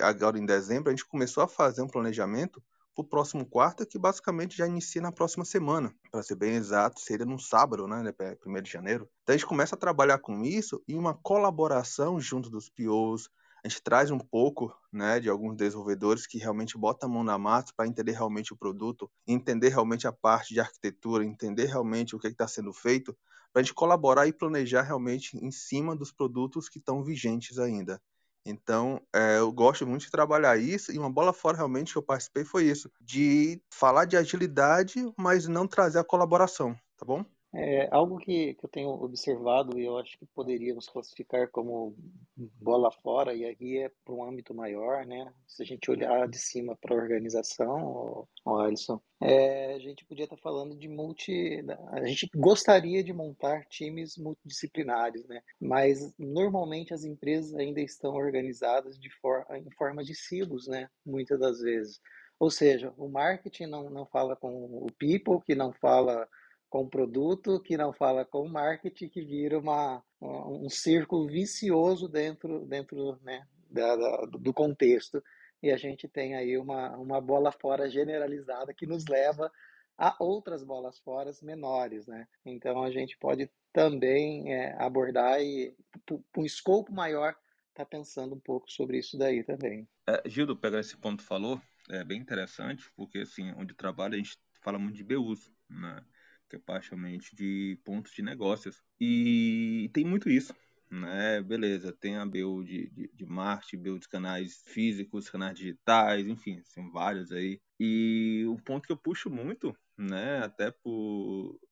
agora em dezembro, a gente começou a fazer um planejamento para o próximo quarto, que basicamente já inicia na próxima semana. Para ser bem exato, seria no sábado, né, 1 né, de janeiro. Então a gente começa a trabalhar com isso e uma colaboração junto dos POs. A gente traz um pouco né, de alguns desenvolvedores que realmente botam a mão na massa para entender realmente o produto, entender realmente a parte de arquitetura, entender realmente o que está sendo feito, para a gente colaborar e planejar realmente em cima dos produtos que estão vigentes ainda. Então, é, eu gosto muito de trabalhar isso, e uma bola fora realmente que eu participei foi isso, de falar de agilidade, mas não trazer a colaboração, tá bom? É algo que, que eu tenho observado e eu acho que poderíamos classificar como bola fora, e aí é para um âmbito maior, né? Se a gente olhar de cima para a organização, o Alisson, é, a gente podia estar tá falando de multi. A gente gostaria de montar times multidisciplinares, né? Mas normalmente as empresas ainda estão organizadas de for, em forma de silos, né? Muitas das vezes. Ou seja, o marketing não, não fala com o people, que não fala com produto, que não fala com marketing, que vira uma, um círculo vicioso dentro, dentro né, da, da, do contexto. E a gente tem aí uma, uma bola fora generalizada que nos leva a outras bolas fora menores, né? Então a gente pode também é, abordar e, com um escopo maior, tá pensando um pouco sobre isso daí também. É, Gildo, pegar esse ponto que falou, é bem interessante, porque assim, onde trabalha a gente fala muito de BUs, né? Que é praticamente de pontos de negócios. E tem muito isso, né? Beleza, tem a BU de, de, de marketing, BU de canais físicos, canais digitais, enfim, são vários aí. E o ponto que eu puxo muito, né, até para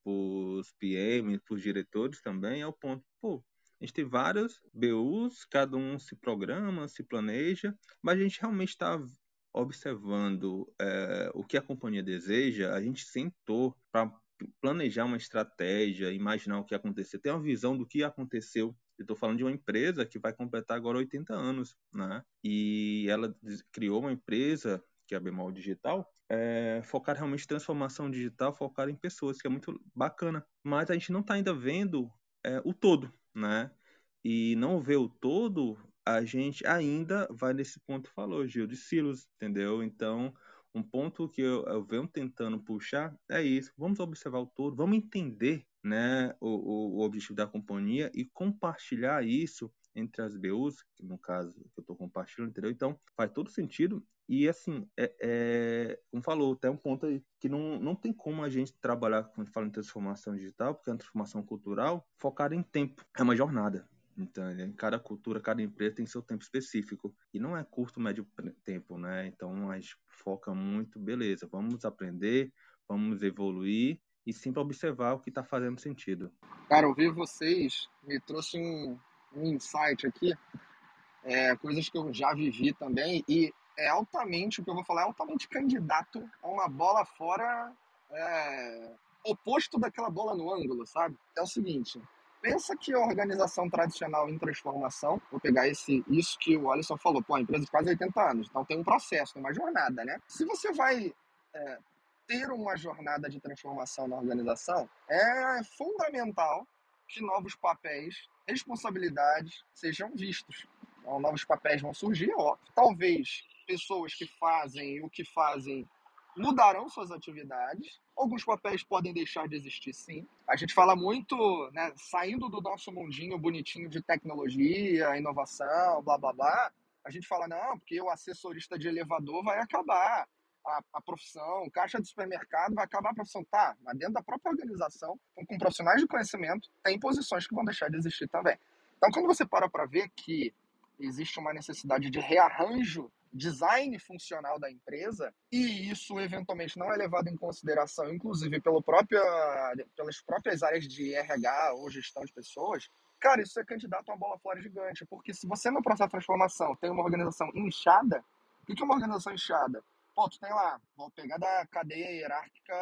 os PM, para os diretores também, é o ponto, pô, a gente tem vários BUs, cada um se programa, se planeja, mas a gente realmente está observando é, o que a companhia deseja, a gente sentou para planejar uma estratégia, imaginar o que aconteceu, ter uma visão do que aconteceu. Eu estou falando de uma empresa que vai completar agora 80 anos, né? E ela criou uma empresa que é a Bemol Digital, é, focar realmente em transformação digital, focar em pessoas, que é muito bacana. Mas a gente não está ainda vendo é, o todo, né? E não ver o todo, a gente ainda vai nesse ponto que falou, Gil, de silos, entendeu? Então, um ponto que eu, eu venho tentando puxar é isso. Vamos observar o todo, vamos entender né, o, o, objetivo da companhia e compartilhar isso entre as BUs, que no caso que eu estou compartilhando, entendeu? Então, faz todo sentido. E assim, é, é, como falou, até um ponto aí que não, não tem como a gente trabalhar quando fala em transformação digital, porque é uma transformação cultural focada em tempo, é uma jornada. Então, cada cultura, cada empresa tem seu tempo específico. E não é curto, médio tempo, né? Então, a gente foca muito, beleza, vamos aprender, vamos evoluir e sempre observar o que está fazendo sentido. Cara, ouvir vocês me trouxe um, um insight aqui, é, coisas que eu já vivi também, e é altamente, o que eu vou falar, é altamente candidato a uma bola fora é, oposto daquela bola no ângulo, sabe? É o seguinte, pensa que a organização tradicional em transformação, vou pegar esse, isso que o Alisson falou, pô, a empresa de quase 80 anos, então tem um processo, tem uma jornada, né? Se você vai é, ter uma jornada de transformação na organização, é fundamental que novos papéis, responsabilidades sejam vistos. Então, novos papéis vão surgir, ó. Talvez pessoas que fazem o que fazem mudarão suas atividades. Alguns papéis podem deixar de existir, sim. A gente fala muito, né, saindo do nosso mundinho bonitinho de tecnologia, inovação, blá blá blá. A gente fala, não, porque o assessorista de elevador vai acabar a, a profissão, caixa de supermercado vai acabar a profissão. Tá, mas dentro da própria organização, com profissionais de conhecimento, tem posições que vão deixar de existir também. Então, quando você para para ver que existe uma necessidade de rearranjo design funcional da empresa e isso eventualmente não é levado em consideração, inclusive pelo próprio, pelas próprias áreas de RH ou gestão de pessoas, cara, isso é candidato a uma bola fora gigante, porque se você no processo de transformação tem uma organização inchada, o que é uma organização inchada? Pô, tu tem lá, vou pegar da cadeia hierárquica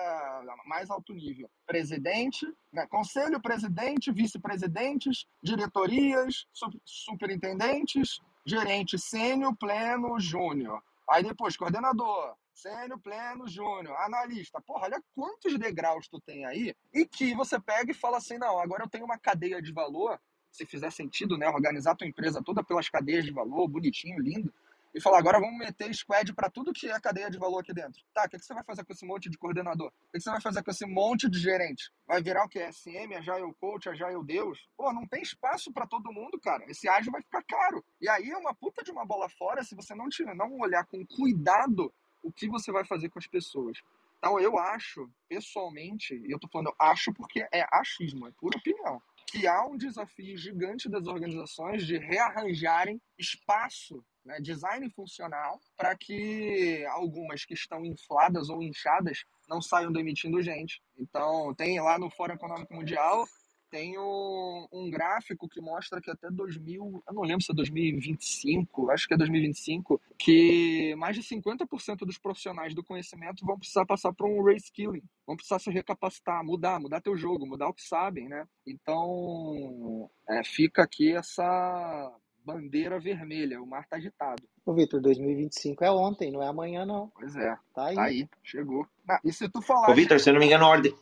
mais alto nível. Presidente, né, conselho, presidente, vice-presidentes, diretorias, superintendentes, gerente sênior, pleno, júnior. Aí depois, coordenador, sênior, pleno, júnior, analista. Porra, olha quantos degraus tu tem aí e que você pega e fala assim, não, agora eu tenho uma cadeia de valor, se fizer sentido, né, organizar tua empresa toda pelas cadeias de valor, bonitinho, lindo e falar, agora vamos meter squad para tudo que é cadeia de valor aqui dentro. Tá, o que, você vai fazer com esse monte de coordenador? O que, você vai fazer com esse monte de gerente? Vai virar o que? SM, Agile Coach, Agile Deus? Pô, não tem espaço para todo mundo, cara. Esse ágil vai ficar caro. E aí é uma puta de uma bola fora se você não, não olhar com cuidado o que você vai fazer com as pessoas. Então eu acho, pessoalmente, e eu tô falando acho porque é achismo, é pura opinião, que há um desafio gigante das organizações de rearranjarem espaço né, design funcional, para que algumas que estão infladas ou inchadas não saiam demitindo gente. Então, tem lá no Fórum Econômico Mundial, tem um, um, gráfico que mostra que até 2000, eu não lembro se é 2025, acho que é 2025, que mais de 50% dos profissionais do conhecimento vão precisar passar por um reskilling, vão precisar se recapacitar, mudar, mudar teu jogo, mudar o que sabem, né? Então, é, fica aqui essa bandeira vermelha, o mar tá agitado. Ô, Vitor, 2025 é ontem, não é amanhã, não. Pois é. Tá aí. Tá aí, chegou. Ah, e se tu falar. Ô, Vitor, se eu não me engano, a ordem,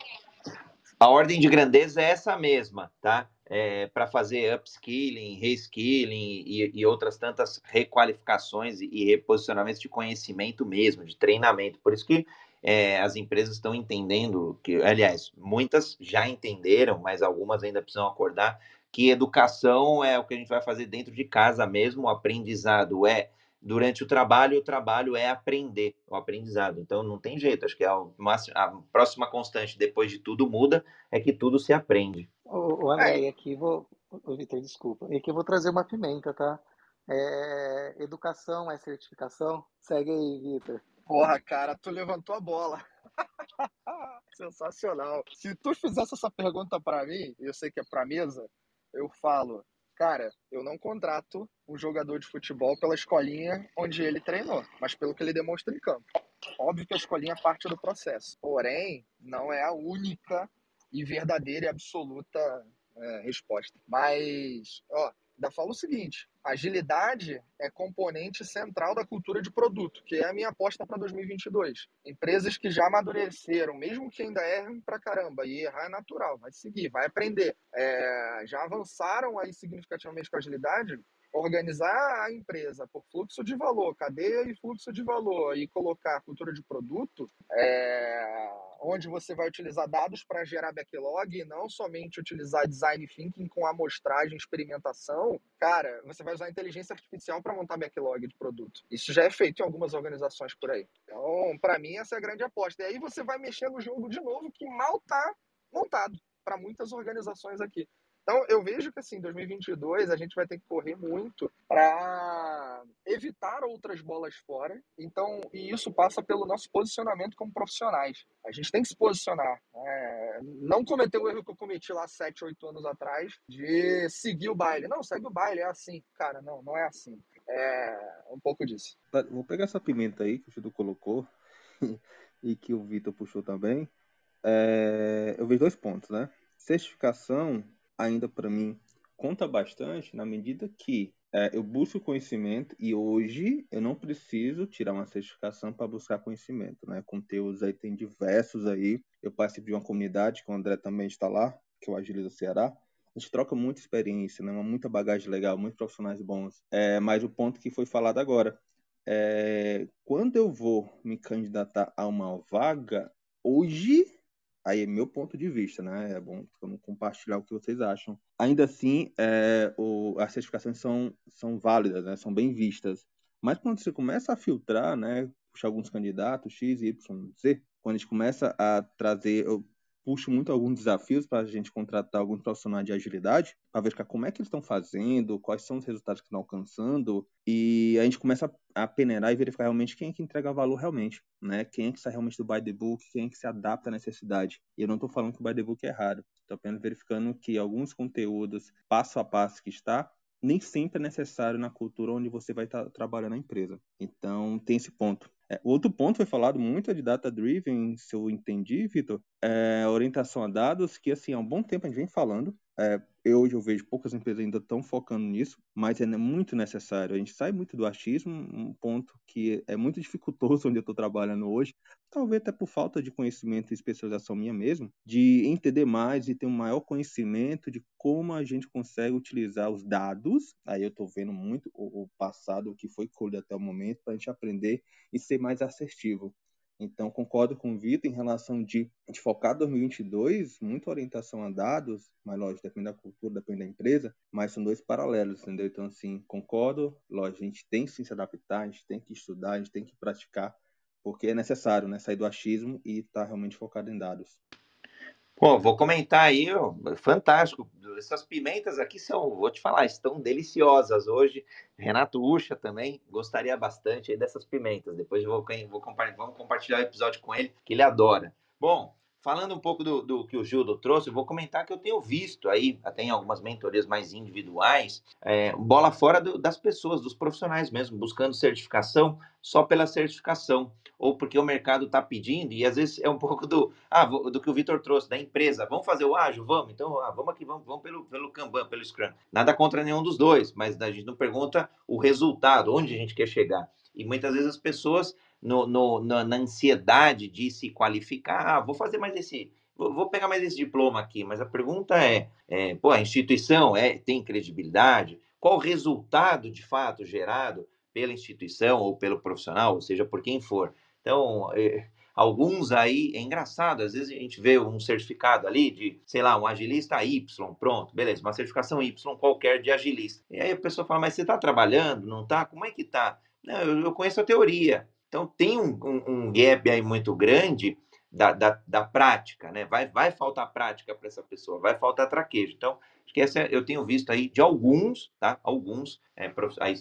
a ordem de grandeza é essa mesma, tá? É, para fazer upskilling, reskilling e, e, outras tantas requalificações e, e, reposicionamentos de conhecimento mesmo, de treinamento. Por isso que é, as empresas estão entendendo que, aliás, muitas já entenderam, mas algumas ainda precisam acordar que educação é o que a gente vai fazer dentro de casa mesmo, o aprendizado é durante o trabalho, o trabalho é aprender, o aprendizado. Então não tem jeito, acho que a, a próxima constante depois de tudo muda é que tudo se aprende. O, o André, e aqui vou, o Vitor, desculpa, e aqui eu vou trazer uma pimenta, tá? É, educação é certificação? Segue aí, Vitor. Porra, cara, tu levantou a bola. Sensacional. Se tu fizesse essa pergunta para mim, eu sei que é para mesa, eu falo, cara, eu não contrato um jogador de futebol pela escolinha onde ele treinou, mas pelo que ele demonstra em campo. Óbvio que a escolinha é parte do processo, porém, não é a única e verdadeira e absoluta é, resposta. Mas, ó, ainda falo o seguinte: agilidade é componente central da cultura de produto, que é a minha aposta para 2022. Empresas que já amadureceram, mesmo que ainda errem para caramba, e errar é natural, vai seguir, vai aprender, é, já avançaram aí significativamente com agilidade, organizar a empresa por fluxo de valor, cadeia e fluxo de valor, e colocar cultura de produto, é, onde você vai utilizar dados para gerar backlog e não somente utilizar design thinking com amostragem, experimentação, cara, você vai usar inteligência artificial para montar backlog de produto. Isso já é feito em algumas organizações por aí. Então, para mim, essa é a grande aposta. E aí você vai mexer no jogo de novo que mal está montado para muitas organizações aqui. Então, eu vejo que assim, 2022 a gente vai ter que correr muito para evitar outras bolas fora. Então, e isso passa pelo nosso posicionamento como profissionais. A gente tem que se posicionar. Né? Não cometer o erro que eu cometi lá 7, 8 anos atrás de seguir o baile. Não, segue o baile, é assim. Cara, não, não é assim. É um pouco disso. Vou pegar essa pimenta aí que o Chido colocou e que o Vitor puxou também. É... Eu vejo dois pontos, né? Certificação ainda para mim conta bastante na medida que é, eu busco conhecimento e hoje eu não preciso tirar uma certificação para buscar conhecimento, né? Conteúdos aí tem diversos aí. Eu participo de uma comunidade que o André também está lá, que é o Agiliza Ceará. A gente troca muita experiência, né? muita bagagem legal, muitos profissionais bons. É, mas o ponto que foi falado agora, é, quando eu vou me candidatar a uma vaga, hoje Aí é meu ponto de vista, né? É bom compartilhar o que vocês acham. Ainda assim, é, o, as certificações são, são válidas, né? São bem vistas. Mas quando você começa a filtrar, né? Puxar alguns candidatos, X, Y, Z, quando a gente começa a trazer, puxo muito alguns desafios para a gente contratar alguns profissionais de agilidade, para verificar como é que eles estão fazendo, quais são os resultados que estão alcançando, e a gente começa a peneirar e verificar realmente quem é que entrega valor realmente, né? Quem é que sai realmente do by the book, quem é que se adapta à necessidade. E eu não estou falando que o by the book é errado, estou apenas verificando que alguns conteúdos, passo a passo que está, nem sempre é necessário na cultura onde você vai estar tá trabalhando na empresa. Então, tem esse ponto. É, outro ponto foi falado muito é de data driven, se eu entendi, Vitor, é, orientação a dados, que assim, há um bom tempo a gente vem falando, é, eu, hoje eu vejo poucas empresas ainda estão focando nisso, mas é muito necessário. A gente sai muito do achismo, um ponto que é muito dificultoso onde eu estou trabalhando hoje, talvez até por falta de conhecimento e especialização minha mesmo, de entender mais e ter um maior conhecimento de como a gente consegue utilizar os dados. Aí eu estou vendo muito o, o passado, o que foi colhido até o momento, para a gente aprender e ser mais assertivo. Então, concordo com o Vitor em relação de, de focar 2022, muita orientação a dados, mas lógico, depende da cultura, depende da empresa, mas são dois paralelos, entendeu? Então, assim, concordo, lógico, a gente tem que se adaptar, a gente tem que estudar, a gente tem que praticar, porque é necessário, né? Sair do achismo e estar tá realmente focado em dados. Pô, vou comentar aí, ó, fantástico. Essas pimentas aqui são, vou te falar, estão deliciosas hoje. Renato Ucha também gostaria bastante dessas pimentas. Depois vou, vou compartilhar, vamos compartilhar o episódio com ele, que ele adora. Bom, falando um pouco do, do, que o Gildo trouxe, eu vou comentar que eu tenho visto aí, até em algumas mentorias mais individuais, é, bola fora do, das pessoas, dos profissionais mesmo, buscando certificação só pela certificação, ou porque o mercado está pedindo, e às vezes é um pouco do, ah, do que o Vitor trouxe, da empresa, vamos fazer o ágil? Vamos, então ah, vamos aqui, vamos, vamos pelo, pelo Kanban, pelo Scrum. Nada contra nenhum dos dois, mas a gente não pergunta o resultado, onde a gente quer chegar. E muitas vezes as pessoas no, no, na, na, ansiedade de se qualificar. Ah, vou fazer mais esse, vou, pegar mais esse diploma aqui. Mas a pergunta é, é pô, a instituição é, tem credibilidade? Qual o resultado de fato gerado pela instituição ou pelo profissional, ou seja, por quem for? Então, é, alguns aí, é engraçado, às vezes a gente vê um certificado ali de, sei lá, um agilista Y, pronto, beleza, uma certificação Y qualquer de agilista. E aí a pessoa fala, mas você está trabalhando, não está? Como é que está? Não, eu, eu conheço a teoria. Então tem um, um, um gap aí muito grande da, da, da, prática, né? Vai, vai faltar prática para essa pessoa, vai faltar traquejo. Então, acho que essa eu tenho visto aí de alguns, tá? Alguns, é, aí,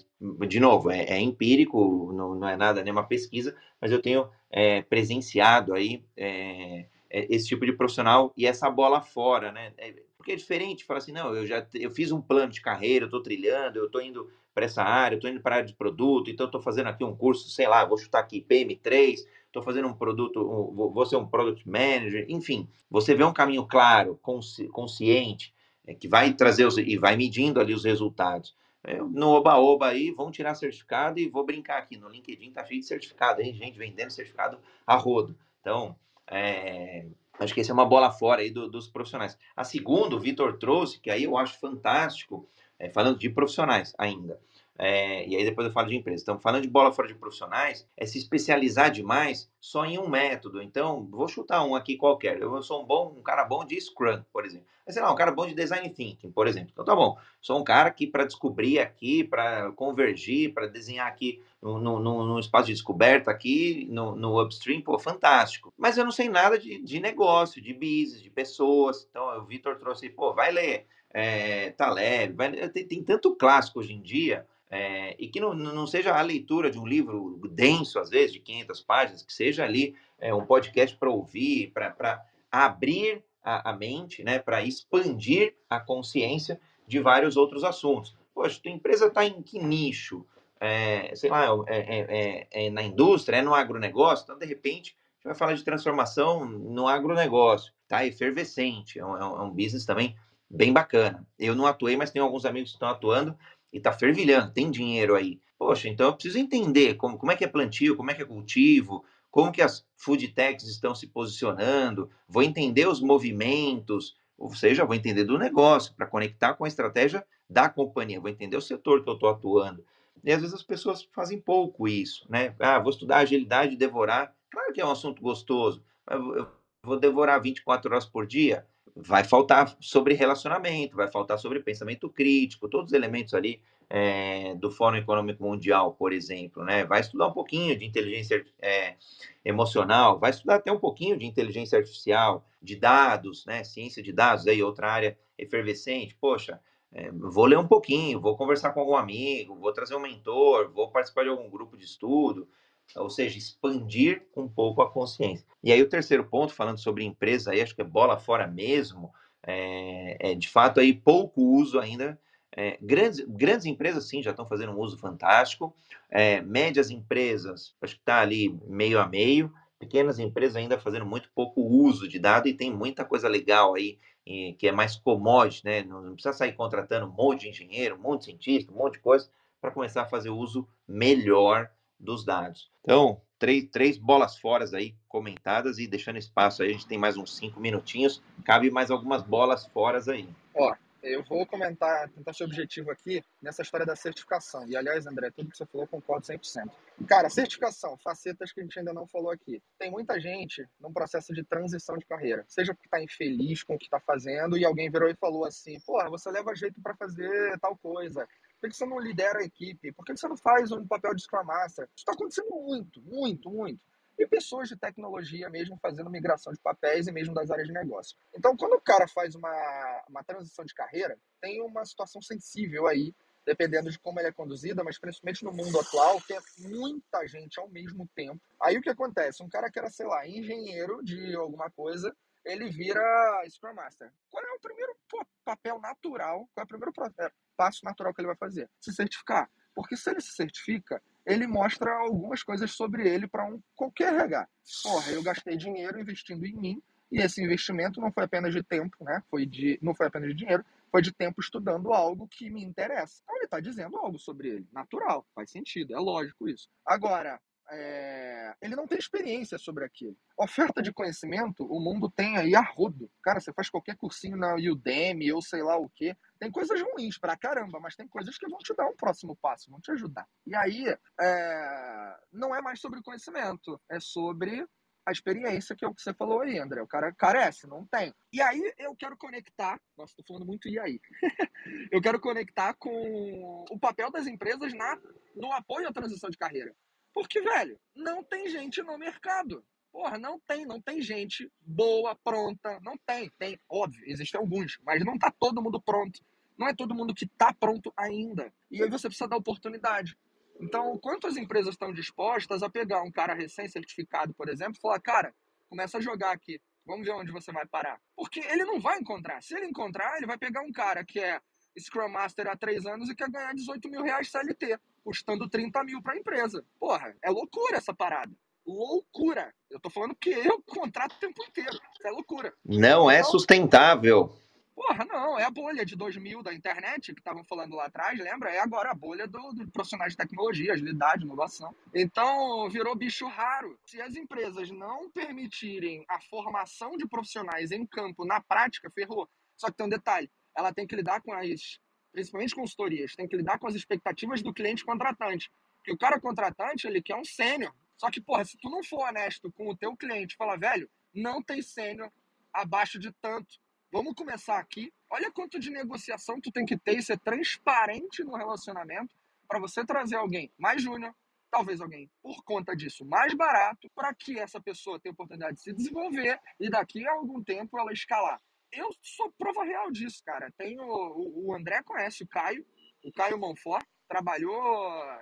de novo, é, é empírico, não, não, é nada, nenhuma pesquisa, mas eu tenho é, presenciado aí é, é, esse tipo de profissional e essa bola fora, né? É, porque é diferente, fala assim, não, eu já eu fiz um plano de carreira, eu estou trilhando, eu estou indo para essa área, estou indo para a área de produto, então estou fazendo aqui um curso, sei lá, vou chutar aqui PM3, estou fazendo um produto, um, vou ser um product manager, enfim, você vê um caminho claro, consci, consciente, é, que vai trazer os, e vai medindo ali os resultados. É, no Oba-Oba aí, vão tirar certificado e vou brincar aqui, no LinkedIn tá cheio de certificado, aí, gente vendendo certificado a rodo. Então, é, acho que esse é uma bola fora aí do, dos profissionais. A segunda, o Vitor trouxe, que aí eu acho fantástico, é, falando de profissionais ainda, é, e aí depois eu falo de empresa. Então, falando de bola fora de profissionais, é se especializar demais só em um método. Então, vou chutar um aqui qualquer. Eu sou um bom, um cara bom de Scrum, por exemplo. Mas, sei lá, um cara bom de Design Thinking, por exemplo. Então, tá bom. Sou um cara que para descobrir aqui, para convergir, para desenhar aqui no, no, no, espaço de descoberta aqui, no, no upstream, pô, fantástico. Mas eu não sei nada de, de negócio, de business, de pessoas. Então, o Vitor trouxe, pô, vai ler é, Taleb, vai, tem, tem tanto clássico hoje em dia é, e que não, não seja a leitura de um livro denso, às vezes, de 500 páginas, que seja ali é, um podcast para ouvir, para abrir a, a, mente, né, para expandir a consciência de vários outros assuntos. Poxa, tua empresa está em que nicho? É, sei lá, é, é, é, é, na indústria, é no agronegócio, então, de repente, a gente vai falar de transformação no agronegócio, tá efervescente, é um, é um business também bem bacana. Eu não atuei, mas tenho alguns amigos que estão atuando, e está fervilhando, tem dinheiro aí. Poxa, então eu preciso entender como, como é que é plantio, como é que é cultivo, como que as food techs estão se posicionando, vou entender os movimentos, ou seja, vou entender do negócio para conectar com a estratégia da companhia, vou entender o setor que eu estou atuando. E às vezes as pessoas fazem pouco isso, né? Ah, vou estudar agilidade e devorar. Claro que é um assunto gostoso, mas eu vou devorar 24 horas por dia vai faltar sobre relacionamento, vai faltar sobre pensamento crítico, todos os elementos ali é, do Fórum Econômico Mundial, por exemplo, né? Vai estudar um pouquinho de inteligência é, emocional, vai estudar até um pouquinho de inteligência artificial, de dados, né? Ciência de dados, aí outra área efervescente. Poxa, é, vou ler um pouquinho, vou conversar com algum amigo, vou trazer um mentor, vou participar de algum grupo de estudo, ou seja, expandir um pouco a consciência. E aí o terceiro ponto, falando sobre empresa, aí acho que é bola fora mesmo, é, é de fato aí pouco uso ainda. É, grandes, grandes empresas sim já estão fazendo um uso fantástico, é, médias empresas acho que está ali meio a meio, pequenas empresas ainda fazendo muito pouco uso de dado e tem muita coisa legal aí e, que é mais commodity, né? Não, precisa sair contratando um monte de engenheiro, um monte de cientista, um monte de coisa para começar a fazer uso melhor dos dados. Então, três, três bolas fora aí comentadas e deixando espaço aí, a gente tem mais uns cinco minutinhos, cabe mais algumas bolas fora aí. Ó, eu vou comentar, tentar ser objetivo aqui nessa história da certificação. E, aliás, André, tudo que você falou, concordo 100%. Cara, certificação, facetas que a gente ainda não falou aqui. Tem muita gente num processo de transição de carreira, seja porque está infeliz com o que está fazendo e alguém virou e falou assim: porra, você leva jeito para fazer tal coisa, por que você não lidera a equipe? Por que você não faz um papel de Scrum Master? Isso está acontecendo muito, muito, muito. E pessoas de tecnologia mesmo fazendo migração de papéis e mesmo das áreas de negócio. Então, quando o cara faz uma, uma transição de carreira, tem uma situação sensível aí, dependendo de como ela é conduzida, mas principalmente no mundo atual, tem muita gente ao mesmo tempo. Aí o que acontece? Um cara que era, sei lá, engenheiro de alguma coisa, ele vira Scrum Master. Qual é o primeiro papel natural, qual é o primeiro é, passo natural que ele vai fazer? Se certificar. Porque se ele se certifica, ele mostra algumas coisas sobre ele para um qualquer RH. Porra, eu gastei dinheiro investindo em mim e esse investimento não foi apenas de tempo, né? Foi de, não foi apenas de dinheiro, foi de tempo estudando algo que me interessa. Então ele está dizendo algo sobre ele, natural, faz sentido, é lógico isso. Agora, é, ele não tem experiência sobre aquilo. Oferta de conhecimento, o mundo tem aí a rodo. Cara, você faz qualquer cursinho na Udemy ou sei lá o que. Tem coisas ruins pra caramba, mas tem coisas que vão te dar um próximo passo, vão te ajudar. E aí, é, não é mais sobre conhecimento, é sobre a experiência, que é o que você falou aí, André. O cara carece, não tem. E aí eu quero conectar. Nossa, tô falando muito e aí. eu quero conectar com o papel das empresas na, no apoio à transição de carreira. Porque, velho, não tem gente no mercado. Porra, não tem, não tem gente boa, pronta. Não tem, tem, óbvio, existem alguns, mas não tá todo mundo pronto. Não é todo mundo que tá pronto ainda. E aí você precisa dar oportunidade. Então, quantas empresas estão dispostas a pegar um cara recém-certificado, por exemplo, e falar, cara, começa a jogar aqui. Vamos ver onde você vai parar. Porque ele não vai encontrar. Se ele encontrar, ele vai pegar um cara que é Scrum Master há três anos e quer ganhar 18 mil reais CLT custando 30 mil para a empresa. Porra, é loucura essa parada. Loucura. Eu tô falando que eu contrato o tempo inteiro. Isso é loucura. Não é então, é sustentável. Porra, não, é a bolha de 2000 da internet que estavam falando lá atrás, lembra? É agora a bolha do, do profissionais de tecnologia, agilidade, inovação. Então, virou bicho raro. Se as empresas não permitirem a formação de profissionais em campo, na prática, ferrou. Só que tem um detalhe, ela tem que lidar com as, principalmente consultorias, tem que lidar com as expectativas do cliente contratante. Porque o cara contratante, ele quer um sênior. Só que, porra, se tu não for honesto com o teu cliente, fala, velho, não tem sênior abaixo de tanto Vamos começar aqui. Olha quanto de negociação tu tem que ter e ser transparente no relacionamento para você trazer alguém mais júnior, talvez alguém por conta disso mais barato, para que essa pessoa tenha oportunidade de se desenvolver e daqui a algum tempo ela escalar. Eu sou prova real disso, cara. Tenho o André conhece o Caio, o Caio Monfort, trabalhou,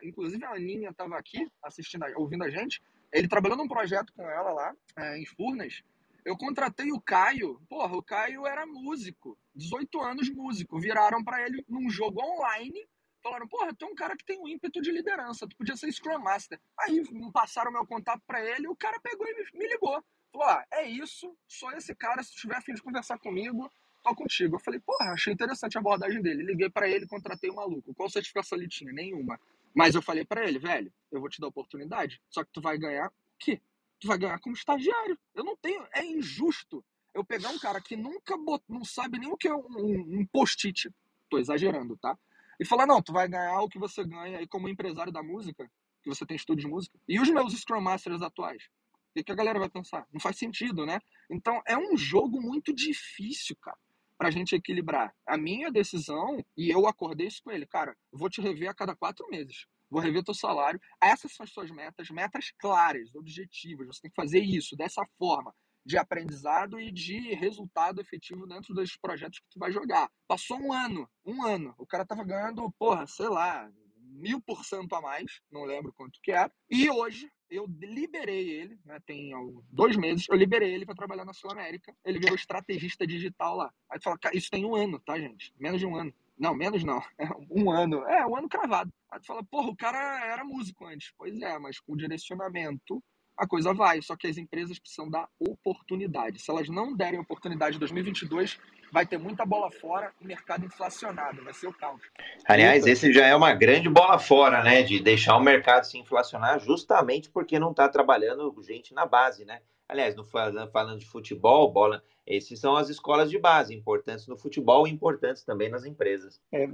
inclusive a Aninha estava aqui assistindo, ouvindo a gente. Ele trabalhou num projeto com ela lá, é, em Furnas, eu contratei o Caio. Porra, o Caio era músico. 18 anos músico. Viraram para ele num jogo online. Falaram, porra, tu é um cara que tem um ímpeto de liderança. Tu podia ser Scrum Master. Aí passaram meu contato para ele. O cara pegou e me ligou. Falou, ah, é isso. Sou esse cara. Se tiver afim de conversar comigo, tô contigo. Eu falei, porra, achei interessante a abordagem dele. Liguei para ele, contratei o maluco. Qual certificação ele tinha? Nenhuma. Mas eu falei para ele, velho, eu vou te dar oportunidade, só que tu vai ganhar o quê? tu vai ganhar como estagiário. Eu não tenho. É injusto eu pegar um cara que nunca bot, não sabe nem o que é um, um post-it. Tô exagerando, tá? E falar, não, tu vai ganhar o que você ganha aí como empresário da música, que você tem estudo de música. E os meus Scrum Masters atuais? O que, que a galera vai pensar? Não faz sentido, né? Então é um jogo muito difícil, cara, pra gente equilibrar. A minha decisão, e eu acordei isso com ele, cara, vou te rever a cada quatro meses vou rever teu salário. Essas são as suas metas, metas claras, objetivas. Você tem que fazer isso dessa forma, de aprendizado e de resultado efetivo dentro dos projetos que tu vai jogar. Passou um ano, um ano, o cara tava ganhando, porra, sei lá, mil por cento a mais, não lembro quanto que era. E hoje eu liberei ele, né, tem dois meses, eu liberei ele para trabalhar na Sul América. Ele virou estrategista digital lá. Aí tu fala, isso tem um ano, tá, gente? Menos de um ano. Não, menos não. É um ano. É, um ano cravado. Aí tu fala, porra, o cara era músico antes. Pois é, mas com direcionamento a coisa vai. Só que as empresas precisam dar oportunidade. Se elas não derem oportunidade em 2022, vai ter muita bola fora e mercado inflacionado. Vai ser o caos. Aliás, esse já é uma grande bola fora, né? De deixar o mercado se inflacionar justamente porque não está trabalhando gente na base, né? Aliás, no, falando de futebol, bola, essas são as escolas de base, importantes no futebol e importantes também nas empresas. É,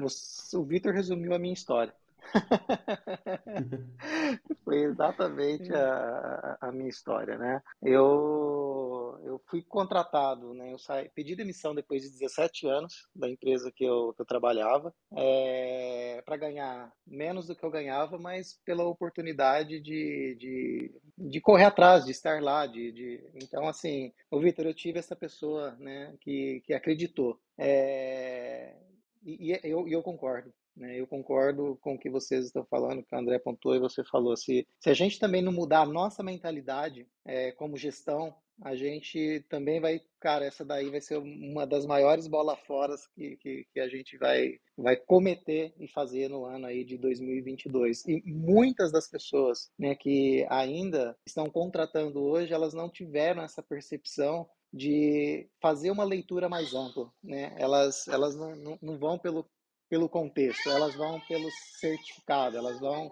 o Vitor resumiu a minha história. Foi exatamente a, a, minha história, né? Eu, eu fui contratado, né? Eu saí, pedi demissão depois de 17 anos da empresa que eu, que eu trabalhava, é, para ganhar menos do que eu ganhava, mas pela oportunidade de, de, de correr atrás, de estar lá, de, de... então assim, o Vitor, eu tive essa pessoa, né? Que, que acreditou. É, e, e eu, eu concordo. Né? Eu concordo com o que vocês estão falando, que o André pontuou e você falou. Se, se a gente também não mudar a nossa mentalidade é, como gestão, a gente também vai, cara, essa daí vai ser uma das maiores bolas fora que, que, que, a gente vai, vai cometer e fazer no ano aí de 2022. E muitas das pessoas né, que ainda estão contratando hoje, elas não tiveram essa percepção de fazer uma leitura mais ampla, né? Elas, elas não, não, não vão pelo pelo contexto, elas vão pelo certificado, elas vão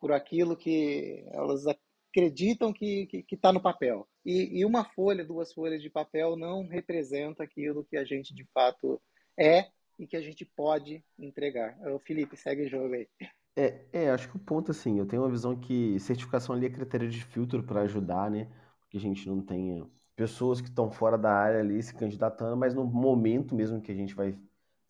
por aquilo que elas acreditam que está no papel. E, e, uma folha, duas folhas de papel não representa aquilo que a gente de fato é e que a gente pode entregar. O Felipe, segue o jogo aí. É, é, acho que o ponto assim, eu tenho uma visão que certificação ali é critério de filtro para ajudar, né? Porque a gente não tenha pessoas que estão fora da área ali se candidatando, mas no momento mesmo que a gente vai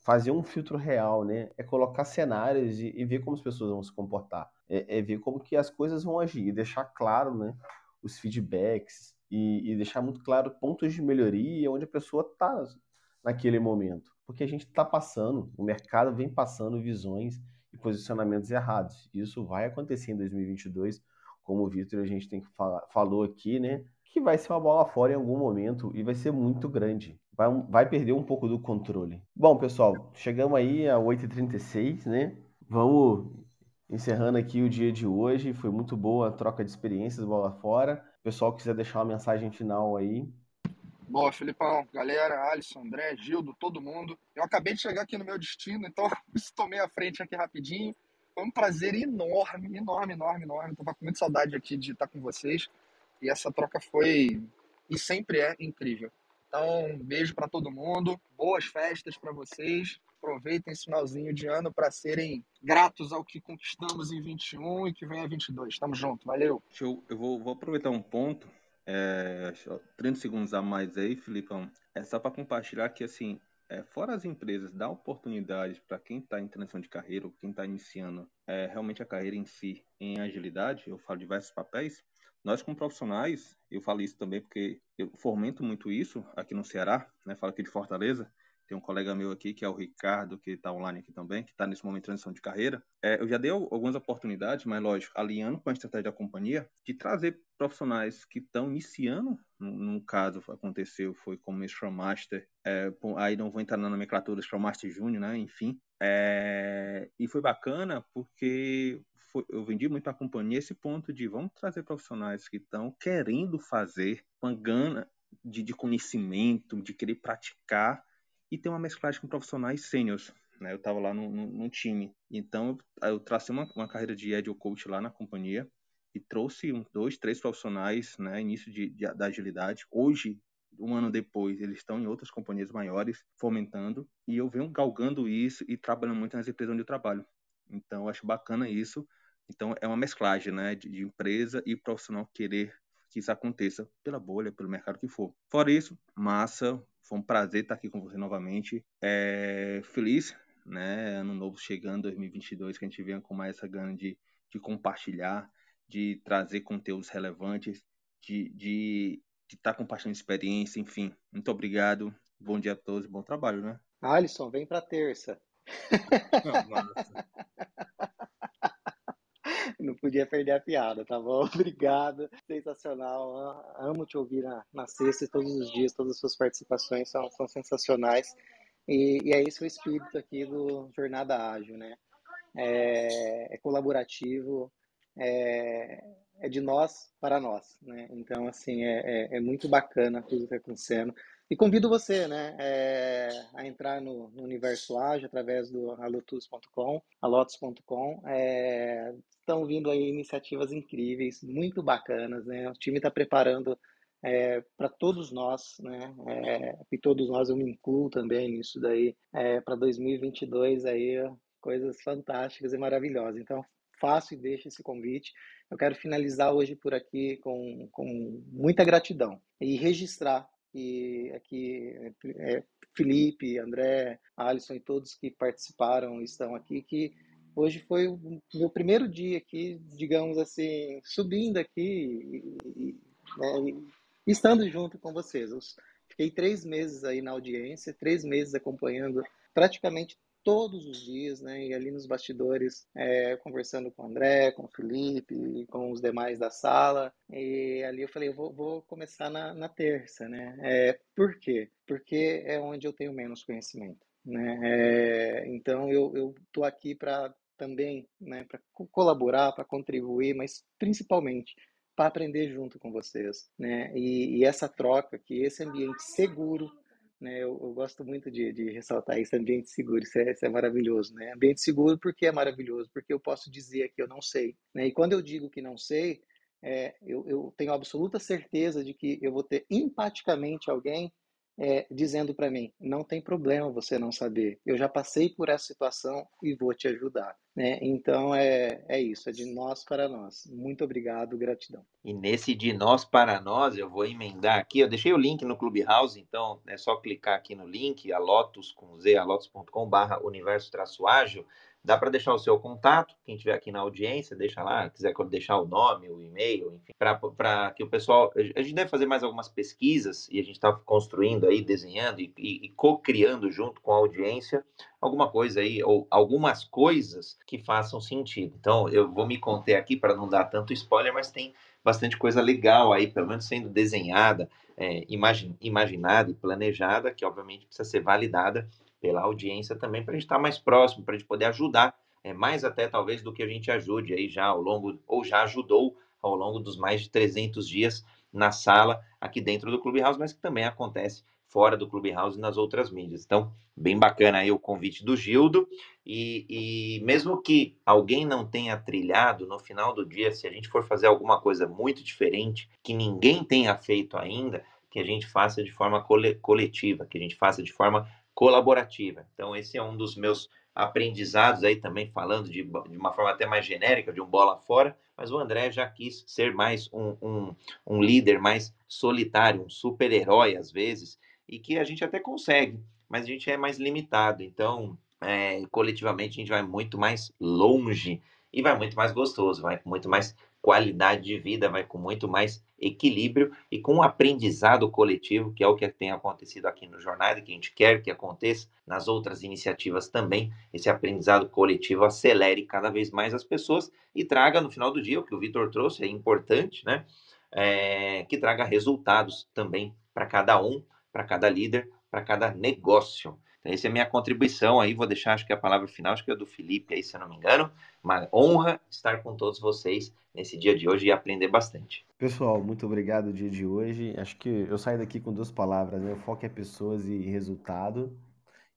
fazer um filtro real, né? É colocar cenários e, e ver como as pessoas vão se comportar. É, é, ver como que as coisas vão agir, e deixar claro, né? Os feedbacks e, e deixar muito claro pontos de melhoria onde a pessoa está naquele momento. Porque a gente está passando, o mercado vem passando visões e posicionamentos errados. Isso vai acontecer em 2022, como o Vitor a gente tem que falar, falou aqui, né? Que vai ser uma bola fora em algum momento e vai ser muito grande vai, vai perder um pouco do controle. Bom, pessoal, chegamos aí a 8h36, né? Vamos encerrando aqui o dia de hoje. Foi muito boa a troca de experiências bola fora. Pessoal, quiser deixar uma mensagem final aí. Boa, Filipão, galera, Alisson, André, Gildo, todo mundo. Eu acabei de chegar aqui no meu destino, então tomei a frente aqui rapidinho. Foi um prazer enorme, enorme, enorme, enorme. Tava com muita saudade aqui de estar com vocês. E essa troca foi e sempre é incrível. Então, um beijo para todo mundo, boas festas para vocês. Aproveitem esse finalzinho de ano para serem gratos ao que conquistamos em 21 e que vem a 22. Tamo junto, valeu. Eu, eu vou, vou aproveitar um ponto é, 30 segundos a mais aí, Filipão. É só para compartilhar que, assim, é, fora as empresas, dá oportunidades para quem está em transição de carreira ou quem está iniciando é, realmente a carreira em si em agilidade. Eu falo diversos papéis. Nós, como profissionais, eu falo isso também porque eu fomento muito isso aqui no Ceará, né? Falo aqui de Fortaleza. Tem um colega meu aqui, que é o Ricardo, que está online aqui também, que está nesse momento de transição de carreira. É, eu já dei algumas oportunidades, mas lógico, alinhando com a estratégia da companhia, de trazer profissionais que estão iniciando, no, caso aconteceu, foi como Scrum Master, é, aí não vou entrar na nomenclatura Scrum Master Júnior, né, enfim, é, e foi bacana porque foi, eu vendi muito a companhia esse ponto de vamos trazer profissionais que estão querendo fazer, uma gana de, de conhecimento, de querer praticar, e ter uma mesclagem com profissionais sêniores. Né? Eu estava lá no, no, no, time. Então, eu, eu tracei uma, uma carreira de Agile Coach lá na companhia e trouxe um, dois, três profissionais, né, início de, de, da agilidade. Hoje, um ano depois, eles estão em outras companhias maiores, fomentando, e eu venho galgando isso e trabalhando muito nas empresas onde eu trabalho. Então, eu acho bacana isso. Então, é uma mesclagem, né, de, de empresa e profissional querer que isso aconteça pela bolha, pelo mercado que for. Fora isso, massa, foi um prazer estar aqui com você novamente. É, feliz, né? Ano novo chegando, 2022, que a gente venha com mais essa gana de, de compartilhar, de trazer conteúdos relevantes, de, de, de estar compartilhando experiência, enfim. Muito obrigado. Bom dia a todos bom trabalho, né? Alisson, vem para terça. Não, Não podia perder a piada, tá bom? Obrigado. Sensacional. Amo te ouvir na, na sexta todos os dias, todas as suas participações são, são sensacionais. E, e é esse o espírito aqui do Jornada Ágil, né? É, é colaborativo, é, é, de nós para nós, né? Então, assim, é, é, é muito bacana tudo que está acontecendo. E convido você né, é, a entrar no, no, universo ágil através do alotus.com, alotus.com. É, estão vindo aí iniciativas incríveis, muito bacanas. Né? O time está preparando é, para todos nós, né? É, e todos nós eu me incluo também nisso daí, é, para 2022 aí coisas fantásticas e maravilhosas. Então faço e deixo esse convite. Eu quero finalizar hoje por aqui com, com muita gratidão e registrar que aqui é, Felipe, André, Alisson e todos que participaram estão aqui, que hoje foi o meu primeiro dia aqui, digamos assim, subindo aqui e, né, e estando junto com vocês. Eu fiquei três meses aí na audiência, três meses acompanhando praticamente todos os dias, né? E ali nos bastidores, é, conversando com o André, com o Felipe, com os demais da sala. E ali eu falei, eu vou, vou começar na, na, terça, né? É, por quê? Porque é onde eu tenho menos conhecimento, né? É, então eu, tô aqui para também, né? Para colaborar, para contribuir, mas principalmente para aprender junto com vocês, né? E, e essa troca, que esse ambiente seguro né? Eu, eu gosto muito de, de, ressaltar isso, ambiente seguro, isso é, isso é, maravilhoso, né? Ambiente seguro porque é maravilhoso, porque eu posso dizer que eu não sei, né? E quando eu digo que não sei, é, eu, eu tenho absoluta certeza de que eu vou ter empaticamente alguém é, dizendo para mim: não tem problema você não saber, eu já passei por essa situação e vou te ajudar. Né? Então é, é isso, é de nós para nós. Muito obrigado, gratidão. E nesse de nós para nós, eu vou emendar aqui, eu deixei o link no Clubhouse, então é só clicar aqui no link, alotus com z, alotus.com barra universo traço ágil, Dá para deixar o seu contato, quem estiver aqui na audiência, deixa lá, quiser deixar o nome, o e-mail, enfim, para que o pessoal. A gente deve fazer mais algumas pesquisas e a gente está construindo aí, desenhando e, e, e co-criando junto com a audiência alguma coisa aí, ou algumas coisas que façam sentido. Então, eu vou me conter aqui para não dar tanto spoiler, mas tem bastante coisa legal aí, pelo menos sendo desenhada, é, imagin, imaginada e planejada, que obviamente precisa ser validada pela audiência também, para a gente estar tá mais próximo, para a gente poder ajudar, é, mais até talvez do que a gente ajude aí já ao longo, ou já ajudou ao longo dos mais de 300 dias na sala aqui dentro do Clubhouse, mas que também acontece fora do Clubhouse e nas outras mídias. Então, bem bacana aí o convite do Gildo. E, e, mesmo que alguém não tenha trilhado, no final do dia, se a gente for fazer alguma coisa muito diferente, que ninguém tenha feito ainda, que a gente faça de forma coletiva, que a gente faça de forma colaborativa. Então, esse é um dos meus aprendizados aí também, falando de, de uma forma até mais genérica, de um bola fora, mas o André já quis ser mais um, um, um líder mais solitário, um super-herói às vezes, e que a gente até consegue, mas a gente é mais limitado. Então, é, coletivamente, a gente vai muito mais longe e vai muito mais gostoso, vai com muito mais qualidade de vida, vai com muito mais equilíbrio e com um aprendizado coletivo, que é o que tem acontecido aqui no jornal e que a gente quer que aconteça nas outras iniciativas também. Esse aprendizado coletivo acelere cada vez mais as pessoas e traga no final do dia o que o Vitor trouxe, é importante, né? É, que traga resultados também para cada um, para cada líder, para cada negócio. Então, essa é a minha contribuição aí. Vou deixar, acho que a palavra final, acho que é do Felipe aí, se eu não me engano. Uma honra estar com todos vocês nesse dia de hoje e aprender bastante. Pessoal, muito obrigado o dia de hoje. Acho que eu saio daqui com duas palavras, né? O foco é pessoas e resultado.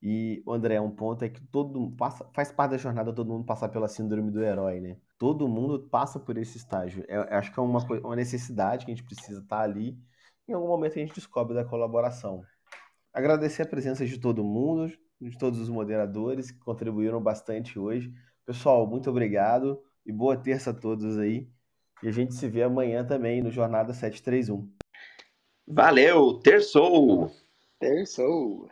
E, André, um ponto é que todo passa, faz parte da jornada todo mundo passar pela síndrome do herói, né? Todo mundo passa por esse estágio. É, acho que é uma, uma necessidade que a gente precisa estar ali. Em algum momento a gente descobre da colaboração. Agradecer a presença de todo mundo, de todos os moderadores que contribuíram bastante hoje. Pessoal, muito obrigado e boa terça a todos aí. E a gente se vê amanhã também no Jornada 731. Valeu, terçou! Terçou!